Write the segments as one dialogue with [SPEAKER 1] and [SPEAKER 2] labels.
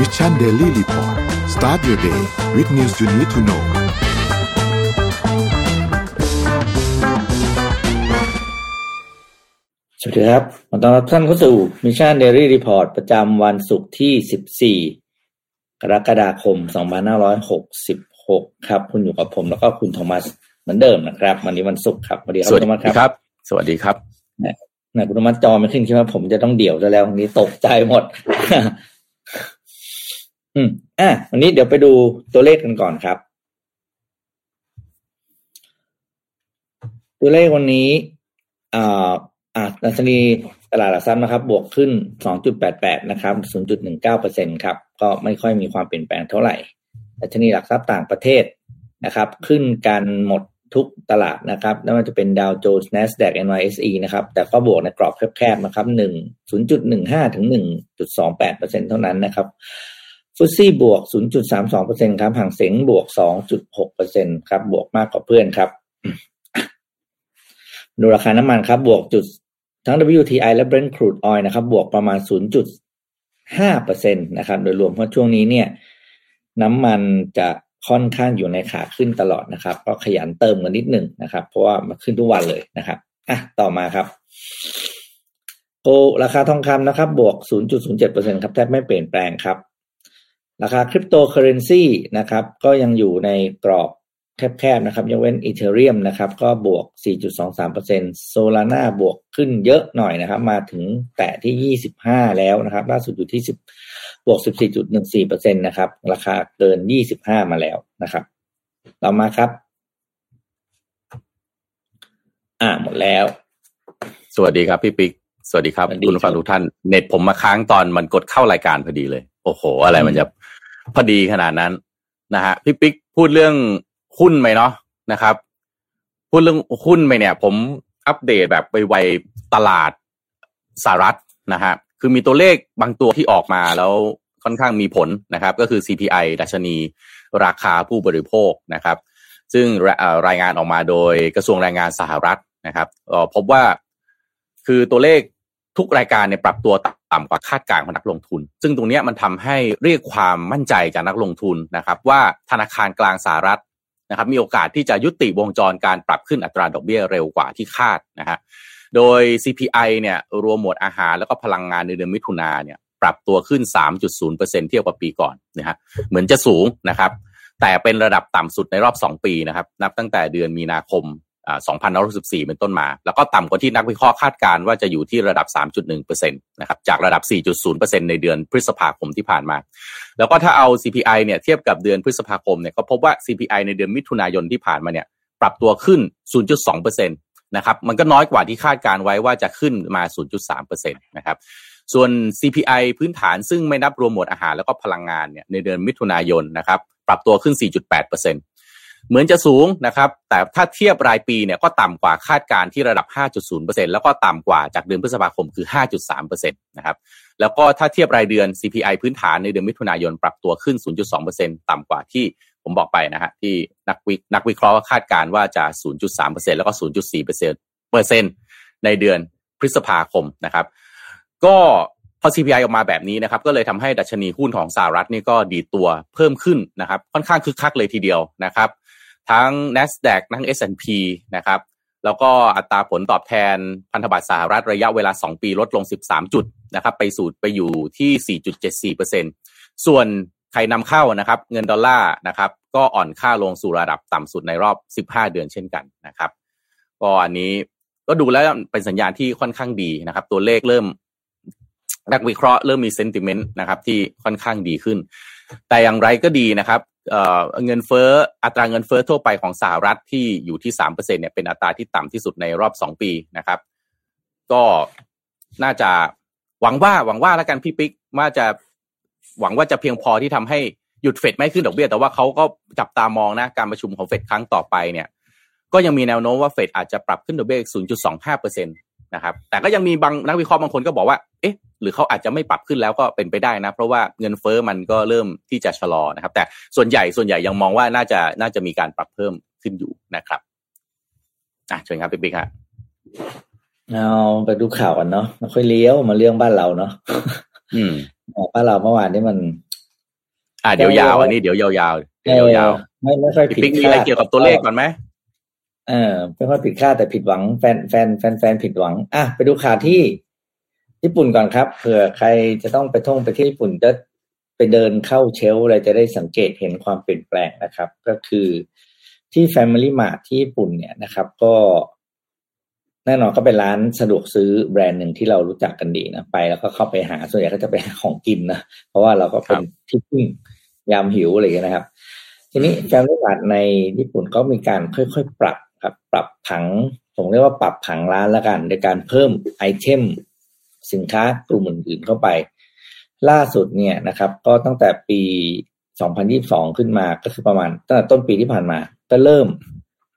[SPEAKER 1] Mission Daily Report start your day with news you need to know
[SPEAKER 2] สวัสดีครับขอต้อนรับท่านเข้าสู่ Mission Daily Report ประจำวันศุกร์ที่ 14 กรกฎาคม 2566 ครับ คุณอยู่กับผมแล้วก็คุณโทมัสเหมือนเดิมนะครับ วันนี้วันศุกร์ครับสวัสดีครับ
[SPEAKER 3] สวัส
[SPEAKER 2] คุณโทมัส
[SPEAKER 3] ดี
[SPEAKER 2] ครับ
[SPEAKER 3] ครับ สวัสดีครับ
[SPEAKER 2] นะคุณโทมัสจอไม่ขึ้นคิดว่าผมจะต้องเดี่ยวซะแล้ววันนี้ตกใจหมด อืมอะวันนี้เดี๋ยวไปดูตัวเลขกันก่อนครับ ตัวเลขวันนี้อ่าอ่าดัชนีตลาดหลักทรัพย์นะครับ บวกขึ้น 2.88 นะครับ 0.19%ครับ ก็ไม่ค่อยมีความเปลี่ยนแปลงเท่าไหร่ดัชนีหลักทรัพย์ต่างประเทศนะครับ ขึ้นกันหมดทุกตลาดนะครับไม่ว่าจะเป็นดาวโจนส์ NASDAQ NYSE นะครับ แต่ก็บวกในกรอบแคบๆนะครับ1 0.15 ถึง 1.28%เท่านั้นนะครับ ฟุตซี่บวก 0.32%ครับห่างเสงบวก 2.6%ครับ บวกมากกว่าเพื่อนครับ ดูราคาน้ำมันครับ บวกจุดทั้ง WTI และ Brent crude oil นะครับ บวกประมาณ 0.5%นะครับ โดยรวมเพราะช่วงนี้เนี่ย น้ำมันจะค่อนข้างอยู่ในขาขึ้นตลอดนะครับ ก็ขยันเติมกันนิดหนึ่งนะครับ เพราะว่ามันขึ้นทุกวันเลยนะครับอะต่อมาครับโอราคาทองคำนะครับ บวก 0.07%ครับ แทบไม่เปลี่ยนแปลงครับ ราคาคริปโตเคอเรนซีนะครับก็ยังอยู่ในกรอบแคบๆนะครับยกเว้นอีเทเรียมนะครับก็บวก 4.23%โซลาร่าบวกขึ้นเยอะหน่อยนะครับ มาถึงแตะที่ 25 แล้วนะครับ ล่าสุดอยู่ที่ 10 บวก 14.14%นะครับ ราคาเกิน 25 มาแล้วนะครับ ต่อมาครับ อ่าหมดแล้ว
[SPEAKER 3] สวัสดีครับพี่ปิ๊ก สวัสดีครับ
[SPEAKER 2] สวัสดี
[SPEAKER 3] คุณผู้ฟั
[SPEAKER 2] ค
[SPEAKER 3] ง
[SPEAKER 2] รับ
[SPEAKER 3] ทุกท่าน เน็ตผมมาค้างตอนมันกดเข้ารายการพอดีเลย โอ้โห อะไรมันจะพอดีขนาดนั้นนะฮะพี่ปิ๊กพูดเรื่องหุ้นไหมเนาะนะครับ พูดเรื่องหุ้นไหมเนี่ย ผมอัปเดตแบบไวๆตลาดสหรัฐนะฮะคือมีตัวเลขบางตัวที่ออกมาแล้วค่อนข้างมีผลนะครับ ก็คือ CPI ดัชนีราคาผู้บริโภคนะครับ ซึ่งรเอ่อรายงานออกมาโดยกระทรวงแรงงานสหรัฐนะครับเอ่อพบว่าคือตัวเลข ทุกรายการเนี่ยปรับตัวต่ำกว่าคาดการณ์ของนักลงทุน ซึ่งตรงนี้มันทำให้เรียกความมั่นใจจากนักลงทุนนะครับว่าธนาคารกลางสหรัฐนะครับมีโอกาสที่จะยุติวงจรการปรับขึ้นอัตราดอกเบี้ยเร็วกว่าที่คาดนะฮะโดย CPI เนี่ยรวมหมวดอาหารแล้วก็พลังงานในเดือนมิถุนาเนี่ยปรับตัวขึ้น 3.0%เทียบกับปีก่อนนะฮะเหมือนจะสูงนะครับ แต่เป็นระดับต่ำสุดในรอบ 2 ปีนะครับ นับตั้งแต่เดือนมีนาคม 2564 เป็นต้นมา แล้วก็ต่ำกว่าที่นักวิเคราะห์คาดการณ์ว่าจะอยู่ที่ระดับ 3.1%นะครับจากระดับ 4.0%ในเดือนพฤษภาคมที่ผ่านมา แล้วก็ถ้าเอา CPI เนี่ยเทียบกับเดือนพฤษภาคมเนี่ยก็พบว่า CPI ในเดือนมิถุนายนที่ผ่านมาเนี่ยปรับตัวขึ้น 0.2%นะครับมันก็น้อยกว่าที่คาดการณ์ไว้ว่าจะขึ้นมา 0.3%นะครับส่วน CPI พื้นฐานซึ่งไม่นับรวมหมวดอาหารแล้วก็พลังงานเนี่ยในเดือนมิถุนายนนะครับปรับตัวขึ้น 4.8% เหมือนจะสูงนะครับ แต่ถ้าเทียบรายปีเนี่ยก็ต่ำกว่าคาดการณ์ที่ระดับ 5.0%แล้วก็ต่ำกว่าจากเดือนพฤษภาคมคือ 5.3%นะครับแล้วก็ถ้าเทียบรายเดือน CPI พื้นฐานในเดือนมิถุนายนปรับตัวขึ้น 0.2%ต่ำกว่าที่ผมบอกไปนะฮะที่นักวินักวิเคราะห์คาดการณ์ว่าจะ 0.3%แล้วก็ 0.4%เปอร์เซ็นต์ในเดือนพฤษภาคมนะครับ ก็พอ CPI ออกมาแบบนี้นะครับ ก็เลยทำให้ดัชนีหุ้นของสหรัฐนี่ก็ดีตัวเพิ่มขึ้นนะครับ ค่อนข้างคึกคักเลยทีเดียวนะครับ ทั้ง NASDAQ ทั้ง S&P นะครับ แล้วก็อัตราผลตอบแทนพันธบัตรสหรัฐระยะเวลา 2 ปีลดลง 13 จุดนะครับ ไปสู่ไปอยู่ที่ 4.74%ส่วนใครนำเข้านะครับ เงินดอลลาร์นะครับ ก็อ่อนค่าลงสู่ระดับต่ำสุดในรอบ 15 เดือนเช่นกันนะครับ ก็อันนี้ก็ดูแล้วเป็นสัญญาณที่ค่อนข้างดีนะครับ ตัวเลขเริ่ม นักวิเคราะห์เริ่มมีเซนติเมนต์นะครับที่ค่อนข้างดีขึ้น แต่อย่างไรก็ดีนะครับเเงินเฟ้ออัตราเงินเฟ้อทั่วไปของสหรัฐที่อยู่ที่สามเปอร์เซ็นเนี่ยเป็นอัตราที่ต่ำที่สุดในรอบสองปีนะครับ ก็น่าจะหวังว่าหวังว่าแล้วกันพี่ปิ๊กว่าจะหวังว่าจะเพียงพอที่ทำให้หยุดเฟดไม่ขึ้นดอกเบี้ย แต่ว่าเขาก็จับตามองนะการประชุมของเฟดครั้งต่อไปเนี่ย ก็ยังมีแนวโน้มว่าเฟดอาจจะปรับขึ้นดอกเบี้ยอีก0.25เปอร์เซ็นต นะครับ แต่ก็ยังมีบางนักวิเคราะห์บางคนก็บอกว่า เอ๊ะ หรือเขาอาจจะไม่ปรับขึ้นแล้วก็เป็นไปได้นะ เพราะว่าเงินเฟ้อมันก็เริ่มที่จะชะลอนะครับ แต่ส่วนใหญ่ส่วนใหญ่ยังมองว่าน่าจะน่าจะมีการปรับเพิ่มขึ้นอยู่นะครับอะเชิญครับพี่ปิ๊กฮะ
[SPEAKER 2] เอาไปดูข่าวกันเนาะแล้วค่อยเลี้ยวมาเรื่องบ้านเราเนาะ
[SPEAKER 3] อืม
[SPEAKER 2] อ๋อบ้านเราเมื่อวานนี้มัน
[SPEAKER 3] อ่าเดี๋ยวยาวอันนี้เดี๋ยวยาวๆเดี๋ยวยาว
[SPEAKER 2] ไม่ไม่ค่อย
[SPEAKER 3] ๆพี่
[SPEAKER 2] ผิด
[SPEAKER 3] ปิ๊กมี
[SPEAKER 2] คา
[SPEAKER 3] อะไร
[SPEAKER 2] ด
[SPEAKER 3] เกี่ยวกับตัวเลขก่อนไหม
[SPEAKER 2] เออไม่ค่อยผิดคาดแต่ผิดหวังแฟนแฟนแฟนแฟนผิดหวัง อะไปดูข่าวที่ญี่ปุ่นก่อนครับเผื่อใครจะต้องไปท่องไปที่ญี่ปุ่นจะไปเดินเข้าเชลฟ์อะไรจะได้สังเกตเห็นความเปลี่ยนแปลงนะครับ ก็คือที่ Family Mart ที่ญี่ปุ่นเนี่ยนะครับ ก็แน่นอนก็เป็นร้านสะดวกซื้อแบรนด์หนึ่งที่เรารู้จักกันดีนะไปแล้วก็เข้าไปหาส่วนใหญ่ก็จะไปหาของกินนะเพราะว่าเราก็เป็นที่พึ่งยามหิวอะไรอย่างเงี้ยนะครับ ทีนี้ Family Mart ในญี่ปุ่นก็มีการค่อยๆปรับ ครับปรับผังผมเรียกว่าปรับผังร้านละกันโดยการเพิ่ม item สินค้ากลุ่มอื่นๆเข้าไป ล่าสุดเนี่ยนะครับ ก็ตั้งแต่ปี 2022 ขึ้นมาก็คือประมาณตั้งแต่ต้นปีที่ผ่านมา ก็เริ่ม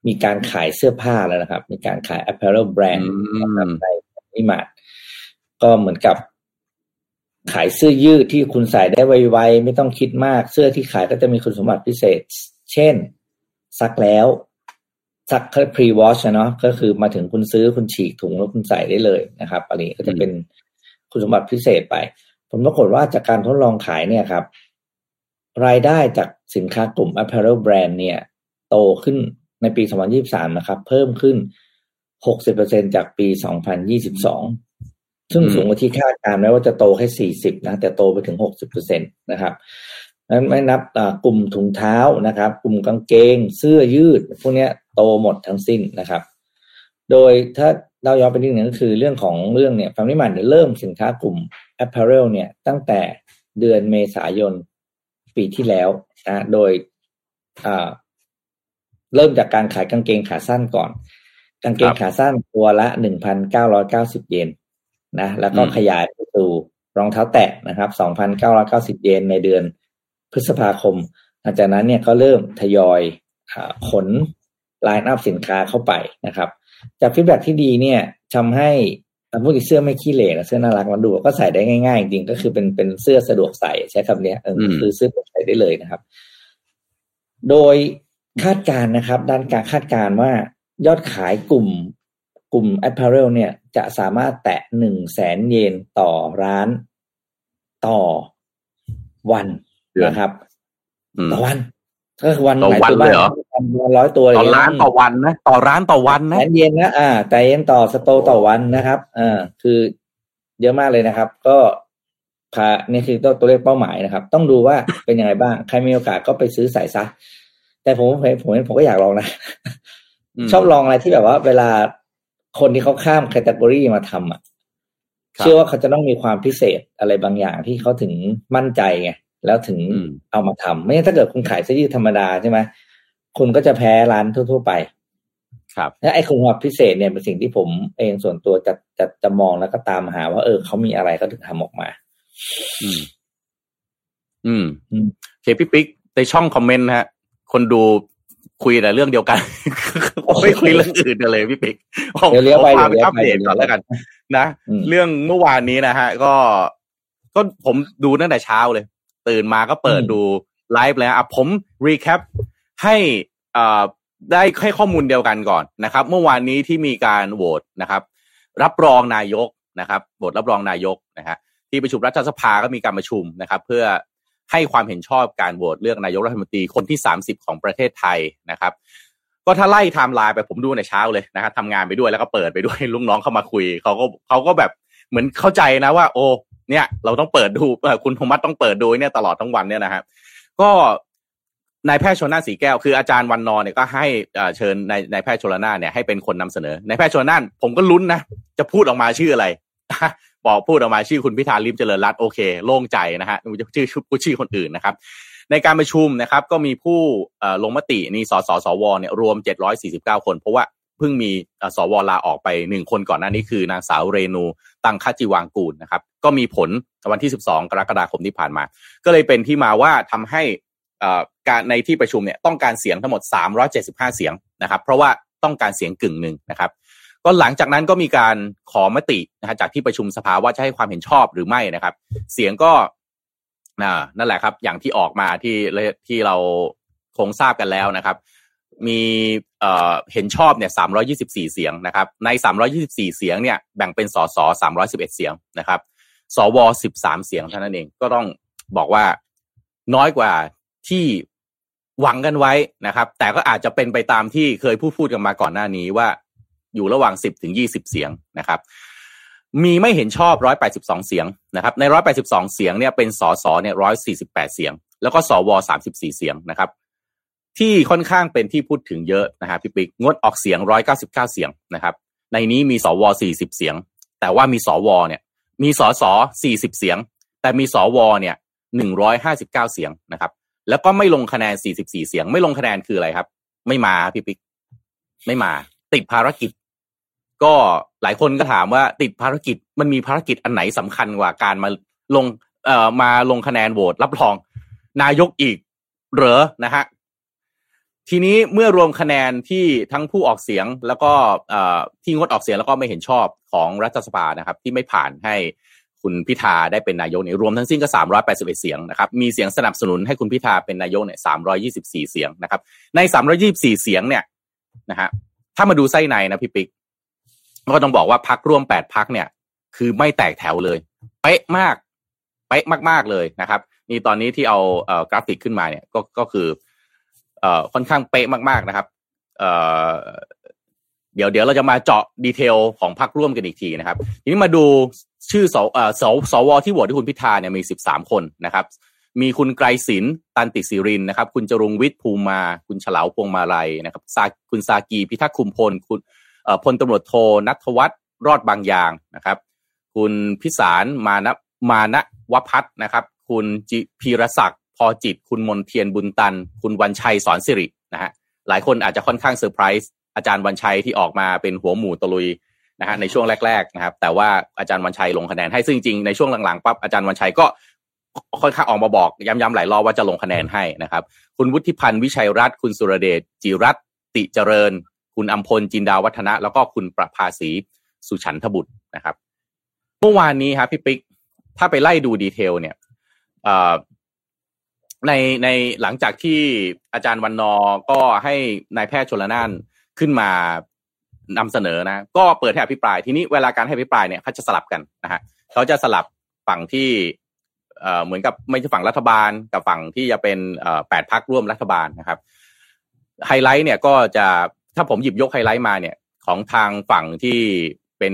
[SPEAKER 2] มีการขายเสื้อผ้าแล้วนะครับ มีการขาย apparel brand นะครับในนิมาร์ทก็เหมือนกับขายเสื้อยืดที่คุณใส่ได้ไวๆไม่ต้องคิดมาก เสื้อที่ขายก็จะมีคุณสมบัติพิเศษ เช่น ซักแล้ว ซัก pre wash เนาะก็คือมาถึงคุณซื้อคุณฉีกถุงแล้วคุณใส่ได้เลยนะครับ อันนี้ก็จะเป็นคุณสมบัติพิเศษไปผลปรากฏว่าจากการทดลองขายเนี่ยครับ รายได้จากสินค้ากลุ่ม apparel brand เนี่ย โตขึ้นในปี 2023 นะครับ เพิ่มขึ้น 60%จากปี 2022 ซึ่งสูงกว่าที่คาดการณ์ไว้ว่าจะโตแค่ 40 นะ แต่โตไปถึง 60%นะครับนั้นไม่นับกลุ่มถุงเท้านะครับ กลุ่มกางเกง เสื้อยืด พวกนี้ โตหมดทั้งสิ้นนะครับ โดยถ้าเราย้อนไปนิดหนึ่งก็คือเรื่องของเรื่องเนี่ย Family Mart เริ่มสินค้ากลุ่ม apparel เนี่ยตั้งแต่เดือนเมษายนปีที่แล้วนะโดยอ่าเริ่มจากการขายกางเกงขาสั้นก่อน กางเกงขาสั้นตัวละหนึ่งพันเก้าร้อยเก้าสิบเยนนะ แล้วก็ขยายไปสู่รองเท้าแตะนะครับสองพันเก้าร้อยเก้าสิบเยนในเดือนพฤษภาคม หลังจากนั้นเนี่ยก็เริ่มทยอยขน ไลน์อัพสินค้าเข้าไปนะครับ จากฟีดแบ็ที่ดีเนี่ยทำให้พวกเสื้อไม่ขี้เหร่นะเสื้อน่ารักมาดูก็ใส่ได้ง่ายๆจริงก็คือเป็นเป็นเสื้อสะดวกใส่ใช้คำนี้เออคือเสื้อใส่ได้เลยนะครับ โดยคาดการนะครับ ด้านการคาดการว่ายอดขายกลุ่มกลุ่ม apparel เนี่ยจะสามารถแตะหนึ่งแสนเยนต่อร้านต่อวันนะครับ ต่อวันก็คือวัน
[SPEAKER 3] ต่อวันเลยเหรอ
[SPEAKER 2] วันร้อยตัว
[SPEAKER 3] ต่อร้านต่อวันนะต่อร้านต่อวันนะ
[SPEAKER 2] แสนเยนนะอ่า แต่เยนต่อสโตต่อวันนะครับอ่าคือเยอะมากเลยนะครับ ก็พานี่คือตัวเลขเป้าหมายนะครับ ต้องดูว่าเป็นยังไงบ้าง ใครมีโอกาสก็ไปซื้อใส่ซะ แต่ผมผมผมผมก็อยากลองนะ ชอบลองอะไรที่แบบว่า เวลาคนที่เขาข้ามแคตตากรีมาทำอะเชื่อว่าเขาจะต้องมีความพิเศษอะไรบางอย่างที่เขาถึงมั่นใจไงแล้วถึงเอามาทำไม่งั้นถ้าเกิดคุณขายเสื้อยืดธรรมดาใช่ไหม คุณก็จะแพ้ร้านทั่ว ๆ ไป
[SPEAKER 3] ครับ
[SPEAKER 2] และไอ้คุณภาพพิเศษเนี่ยเป็นสิ่งที่ผมเองส่วนตัวจะจะจะมองแล้วก็ตามหาว่าเออเขามีอะไรเขาถึงทำออกมา
[SPEAKER 3] อืม อืมโอเคพี่ปิ๊กในช่องคอมเมนต์นะฮะ คนดูคุยแต่เรื่องเดียวกัน ไม่คุยเรื่องอื่นเลยพี่ปิ๊ก
[SPEAKER 2] เดี๋ยวเลี้ยวไป
[SPEAKER 3] พาไปอัปเดตก่อนแล้วกัน นะเรื่องเมื่อวานนี้นะฮะ ก็ก็ผมดูตั้งแต่เช้าเลย ตื่นมาก็เปิดดูไลฟ์แล้วอะผมรีแคป ให้อ่าได้ให้ข้อมูลเดียวกันก่อนนะครับ เมื่อวานนี้ที่มีการโหวตนะครับ รับรองนายกนะครับโหวตรับรองนายกนะฮะที่ประชุมรัฐสภาก็มีการประชุมนะครับ เพื่อให้ความเห็นชอบการโหวตเลือกนายกรัฐมนตรีคนที่ 30 ของประเทศไทยนะครับ ก็ถ้าไล่ไทม์ไลน์ไปผมดูในเช้าเลยนะครับทำงานไปด้วยแล้วก็เปิดไปด้วยลุงน้องเข้ามาคุยเขาก็เขาก็แบบเหมือนเข้าใจนะว่า โอ้เนี่ย เราต้องเปิดดูคุณโทมัสต้องเปิดดูเนี่ยตลอดทั้งวันเนี่ยนะฮะก็ นายแพทย์ชลน่านศรีแก้วคืออาจารย์วันนอร์เนี่ยก็ให้เชิญนายนายแพทย์ชลน่านเนี่ยให้เป็นคนนำเสนอนายแพทย์ชลน่านผมก็ลุ้นนะจะพูดออกมาชื่ออะไรบอกพูดออกมาชื่อคุณพิธาลิ้มเจริญรัตน์โอเคโล่งใจนะฮะไม่จะชื่อชื่อชื่อคนอื่นนะครับ ในการประชุมนะครับ ก็มีผู้ลงมตินี่สสสวเนี่ยรวม 749 คน เพราะว่าเพิ่งมีสวลาออกไปหนึ่งคนก่อนหน้านี้คือนางสาวเรนูตังคจิวางกูลนะครับ ก็มีผลวันที่ 12 กรกฎาคมที่ผ่านมา ก็เลยเป็นที่มาว่าทำให้ การในที่ประชุมเนี่ยต้องการเสียงทั้งหมด 375 เสียงนะครับ เพราะว่าต้องการเสียงกึ่งหนึ่งนะครับ ก็หลังจากนั้นก็มีการขอมตินะฮะจากที่ประชุมสภาว่าจะให้ความเห็นชอบหรือไม่นะครับ เสียงก็นั่นแหละครับ อย่างที่ออกมาที่ที่เราคงทราบกันแล้วนะครับ มีเห็นชอบเนี่ย324 เสียงนะครับ ใน 324 เสียงเนี่ยแบ่งเป็นสส311 เสียงนะครับ สว 13 เสียงเท่านั้นเองก็ต้องบอกว่าน้อยกว่า ที่หวังกันไว้นะครับ แต่ก็อาจจะเป็นไปตามที่เคยพูดพูดกันมาก่อนหน้านี้ว่าอยู่ระหว่างสิบถึงยี่สิบเสียงนะครับ มีไม่เห็นชอบร้อยแปดสิบสองเสียงนะครับ ในร้อยแปดสิบสองเสียงเนี่ยเป็นสสเนี่ยร้อยสี่สิบแปดเสียง แล้วก็สวสามสิบสี่เสียงนะครับ ที่ค่อนข้างเป็นที่พูดถึงเยอะนะครับพี่ปิ๊กงดออกเสียงร้อยเก้าสิบเก้าเสียงนะครับ ในนี้มีสวสี่สิบเสียง แต่ว่ามีสวเนี่ยมีสสสี่สิบเสียง แต่มีสวเนี่ยหนึ่งร้อยห้าสิบเก้าเสียงนะครับ แล้วก็ไม่ลงคะแนนสี่สิบสี่เสียง ไม่ลงคะแนนคืออะไรครับ ไม่มาพี่ปิ๊กไม่มา ติดภารกิจ ก็หลายคนก็ถามว่าติดภารกิจมันมีภารกิจอันไหนสำคัญกว่าการมาลงเอ่อมาลงคะแนนโหวตรับรอง นายกอีกเหรอนะฮะทีนี้เมื่อรวมคะแนนที่ทั้งผู้ออกเสียงแล้วก็เอ่อที่งดออกเสียงแล้วก็ไม่เห็นชอบของรัฐสภานะครับ ที่ไม่ผ่านให้ คุณพิธาได้เป็นนายกเนี่ยรวมทั้งสิ้นก็ 381 เสียงนะครับมีเสียงสนับสนุนให้คุณพิธาเป็นนายกเนี่ย324 เสียงนะครับใน 324 เสียงเนี่ยนะฮะถ้ามาดูไส้ในนะพี่ปิ๊กก็ต้องบอกว่าพักร่วม 8 พักเนี่ย คือไม่แตกแถวเลยเป๊ะมากเป๊ะมาก ๆเลยนะครับนี่ตอนนี้ที่เอาเอ่อกราฟิกขึ้นมาเนี่ยก็ก็คือเอ่อค่อนข้างเป๊ะมากๆนะครับเอ่อเดี๋ยวเดี๋ยวเราจะมาเจาะดีเทลของพรรคร่วมกันอีกทีนะครับ ทีนี้มาดู ชื่อสเอ่อสสวที่โหวตที่คุณพิธาเนี่ยมีสิบสามคนนะครับ มีคุณไกรสิทธิ์ตันติศิรินทร์นะครับ คุณจรุงวิทย์ภูมิมา คุณเฉลาวพวงมาลัยนะครับคุณซากีย์พิทักษ์คุมพล คุณเอ่อพลตำรวจโทณัฏฐวัฒก์รอดบางยางนะครับ คุณพิศาลมาณะมาณวพัฒน์นะครับ คุณจิพีระศักดิ์พอจิต คุณมณเฑียรบุญตัน คุณวันชัยสอนศิรินะฮะหลายคนอาจจะค่อนข้างเซอร์ไพรส์อาจารย์วันชัยที่ออกมาเป็นหัวหมู่ตะลุย นะฮะในช่วงแรก ๆนะครับ แต่ว่าอาจารย์วันชัยลงคะแนนให้ซึ่งจริงๆในช่วงหลังๆปั๊บอาจารย์วันชัยก็ค่อนข้างออกมาบอกย้ำๆหลายรอบว่าจะลงคะแนนให้นะครับ คุณวุฒิพันธ์วิชัยรัตน์คุณสุรเดชจิรัตติเจริญ คุณอัมพลจินดาวัฒนะ แล้วก็คุณประภาสีสุฉันทบุตรนะครับเมื่อวานนี้ครับพี่ปิ๊กถ้าไปไล่ดูดีเทล เนี่ยในในหลังจากที่อาจารย์วันนอก็ให้นายแพทย์ชลนานขึ้นมา นำเสนอนะ ก็เปิดให้อภิปรายทีนี้เวลาการให้อภิปรายเนี่ยเขาจะสลับกันนะฮะเขาจะสลับฝั่งที่เอ่อเหมือนกับไม่ใช่ฝั่งรัฐบาลกับฝั่งที่จะเป็นเอ่อแปดพรรคร่วมรัฐบาลนะครับไฮไลท์เนี่ยก็จะถ้าผมหยิบยกไฮไลท์มาเนี่ยของทางฝั่งที่เป็น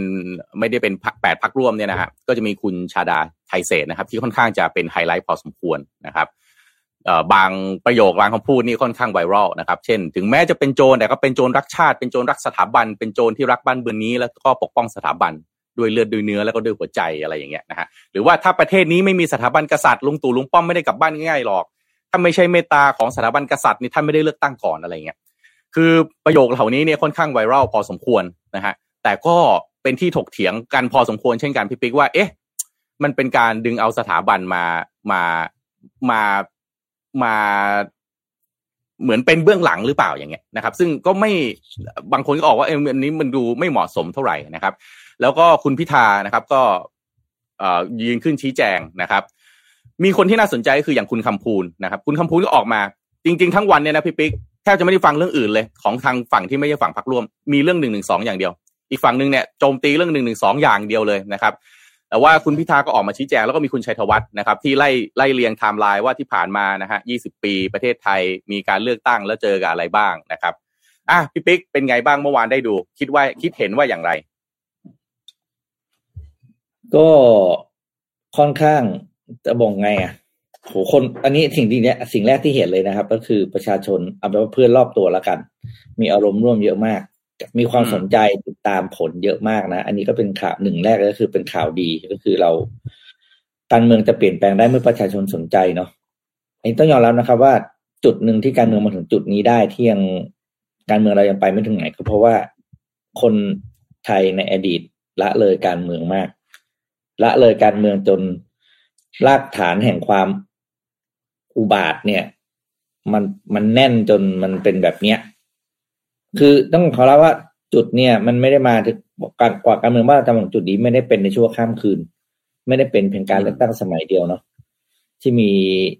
[SPEAKER 3] ไม่ได้เป็นแปดพรรคร่วมเนี่ยนะฮะก็จะมีคุณชาดาไทยเศรษฐ์นะครับ ที่ค่อนข้างจะเป็นไฮไลท์พอสมควรนะครับ บางประโยคบางคำพูดนี่ค่อนข้างไวรัลนะครับ เช่น ถึงแม้จะเป็นโจรแต่ก็เป็นโจรรักชาติ เป็นโจรรักสถาบัน เป็นโจรที่รักบ้านเมืองนี้ แล้วก็ปกป้องสถาบันด้วยเลือดด้วยเนื้อแล้วก็ด้วยหัวใจอะไรอย่างเงี้ยนะฮะหรือว่าถ้าประเทศนี้ไม่มีสถาบันกษัตริย์ลุงตู่ลุงป้อมไม่ได้กลับบ้านง่ายๆหรอกถ้าไม่ใช่เมตตาของสถาบันกษัตริย์นี่ท่านไม่ได้เลือกตั้งก่อนอะไรเงี้ยคือประโยคเหล่านี้เนี่ยค่อนข้างไวรัลพอสมควรนะฮะแต่ก็เป็นที่ถกเถียงกันพอสมควรเช่นกันพี่ปิ๊กว่าเอ๊ะมันเป็นการดึงเอาสถาบันมามามา มาเหมือนเป็นเบื้องหลังหรือเปล่าอย่างเงี้ยนะครับ ซึ่งก็ไม่บางคนก็ออกว่าเอออันนี้มันดูไม่เหมาะสมเท่าไหร่นะครับ แล้วก็คุณพิธานะครับ ก็ยืนขึ้นชี้แจงนะครับ มีคนที่น่าสนใจก็คืออย่างคุณคำพูนนะครับ คุณคำพูนก็ออกมา จริง ๆ ทั้งวันเนี่ยนะพี่ปิ๊กแทบจะไม่ได้ฟังเรื่องอื่นเลย ของทางฝั่งที่ไม่ใช่ฝั่งพักร่วม มีเรื่องหนึ่งหนึ่งสองอย่างเดียว อีกฝั่งหนึ่งเนี่ยโจมตีเรื่องหนึ่งหนึ่งสองอย่างเดียวเลยนะครับ แต่ว่าคุณพิธาก็ออกมาชี้แจงแล้วก็มีคุณชัยธวัฒน์นะครับที่ไล่ไล่เรียงไทม์ไลน์ว่าที่ผ่านมานะฮะ20ปีประเทศไทยมีการเลือกตั้งแล้วเจอกับอะไรบ้างนะครับอะพี่ปิ๊กเป็นไงบ้างเมื่อวานได้ดู คิดว่าคิดเห็นว่าอย่างไร
[SPEAKER 2] ก็ค่อนข้างจะบอกไงอะโหคนอันนี้สิ่งที่เนี้ยสิ่งแรกที่เห็นเลยนะครับ ก็คือประชาชนเอาเป็นว่าเพื่อนรอบตัวแล้วกัน มีอารมณ์ร่วมเยอะมาก มีความสนใจติดตามผลเยอะมากนะ อันนี้ก็เป็นข่าวหนึ่งแรกก็คือเป็นข่าวดีก็คือเราการเมืองจะเปลี่ยนแปลงได้เมื่อประชาชนสนใจเนาะอันนี้ต้องยอมรับนะครับ ว่าจุดหนึ่งที่การเมืองมาถึงจุดนี้ได้ที่ยังการเมืองเรายังไปไม่ถึงไหนก็เพราะว่าคนไทยในอดีตละเลยการเมืองมาก ละเลยการเมืองจนรากฐานแห่งความอุบาทเนี่ย มันมันแน่นจนมันเป็นแบบเนี้ย คือต้องขอรับว่าจุดเนี่ย มันไม่ได้มาถึงการกว่าการเมืองว่าทำของจุดนี้ไม่ได้เป็นในช่วงข้ามคืน ไม่ได้เป็นเพียงการเลือกตั้งสมัยเดียวเนาะที่มี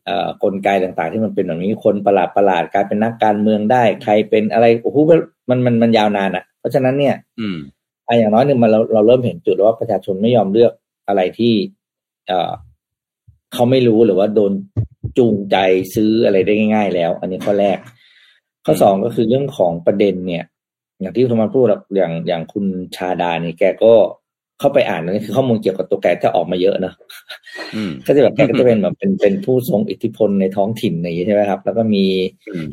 [SPEAKER 2] เอ่อกลไกต่างๆ ที่มันเป็นแบบนี้คนประหลาดประหลาดกลายเป็นนักการเมืองได้ ใครเป็นอะไรโอ้โหมันมันมันยาวนานอะ่ะ เพราะฉะนั้นเนี่ย
[SPEAKER 3] อืม
[SPEAKER 2] อะอย่างน้อยหนึ่งมันเราเราเริ่มเห็นจุดว่าประชาชนไม่ยอมเลือกอะไรที่ เอ่อเขาไม่รู้หรือว่าโดนจูงใจซื้ออะไรได้ง่าย ๆ แล้ว อันนี้ข้อแรก ข้อสองก็คือเรื่องของประเด็นเนี่ย อย่างที่คุณมาพูดอย่างอย่างคุณชาดาเนี่ยแกก็เข้าไปอ่านนี่คือข้อมูลเกี่ยวกับตัวแกจะออกมาเยอะเนอะก็จะแบบแกก็จะเป็นแบบเป็นเป็นผู้ทรงอิทธิพลในท้องถิ่นอย่างนี้ใช่ไหมครับ แล้วก็มี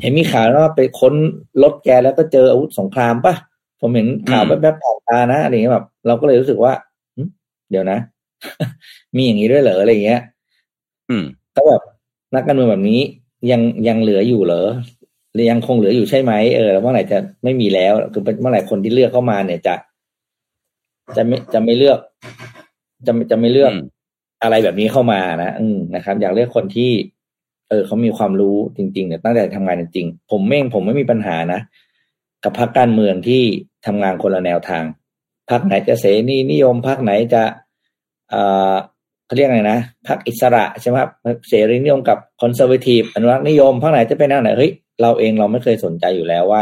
[SPEAKER 2] เห็นมีข่าวว่าไปค้นรถแกแล้วก็เจออาวุธสงครามปะผมเห็นข่าวแป๊บๆผ่านตานะอะไรเงี้ยแบบเราก็เลยรู้สึกว่าเดี๋ยวนะ มีอย่างนี้ด้วยเหรออะไรเงี้ย
[SPEAKER 3] อืม
[SPEAKER 2] ก็แบบนักการเมืองแบบนี้ยังยังเหลืออยู่เหรอหรือ ยังคงเหลืออยู่ใช่ไหมเออเมื่อไหร่จะไม่มีแล้วคือเมื่อไหร่คนที่เลือกเข้ามาเนี่ยจะจะไม่จะไม่เลือก จะจะไม่เลือกอะไรแบบนี้เข้ามานะอืมนะครับ อยากเลือกคนที่ เออเขามีความรู้จริงๆเนี่ยตั้งแต่ทำงานจริงๆผมเม่งผมไม่มีปัญหานะกับพรรคการเมืองที่ทำงานคนละแนวทางพรรคไหนจะเสนีนิยมพรรคไหนจะเอ่อเขาเรียกไงนะพรรคอิสระใช่ไหมครับเสรีนิยมกับคอนเซอร์เวทีฟอนุรักษ์นิยมพรรคไหนจะเป็นแนวไหนเฮ้ย เราเองเราไม่เคยสนใจอยู่แล้วว่า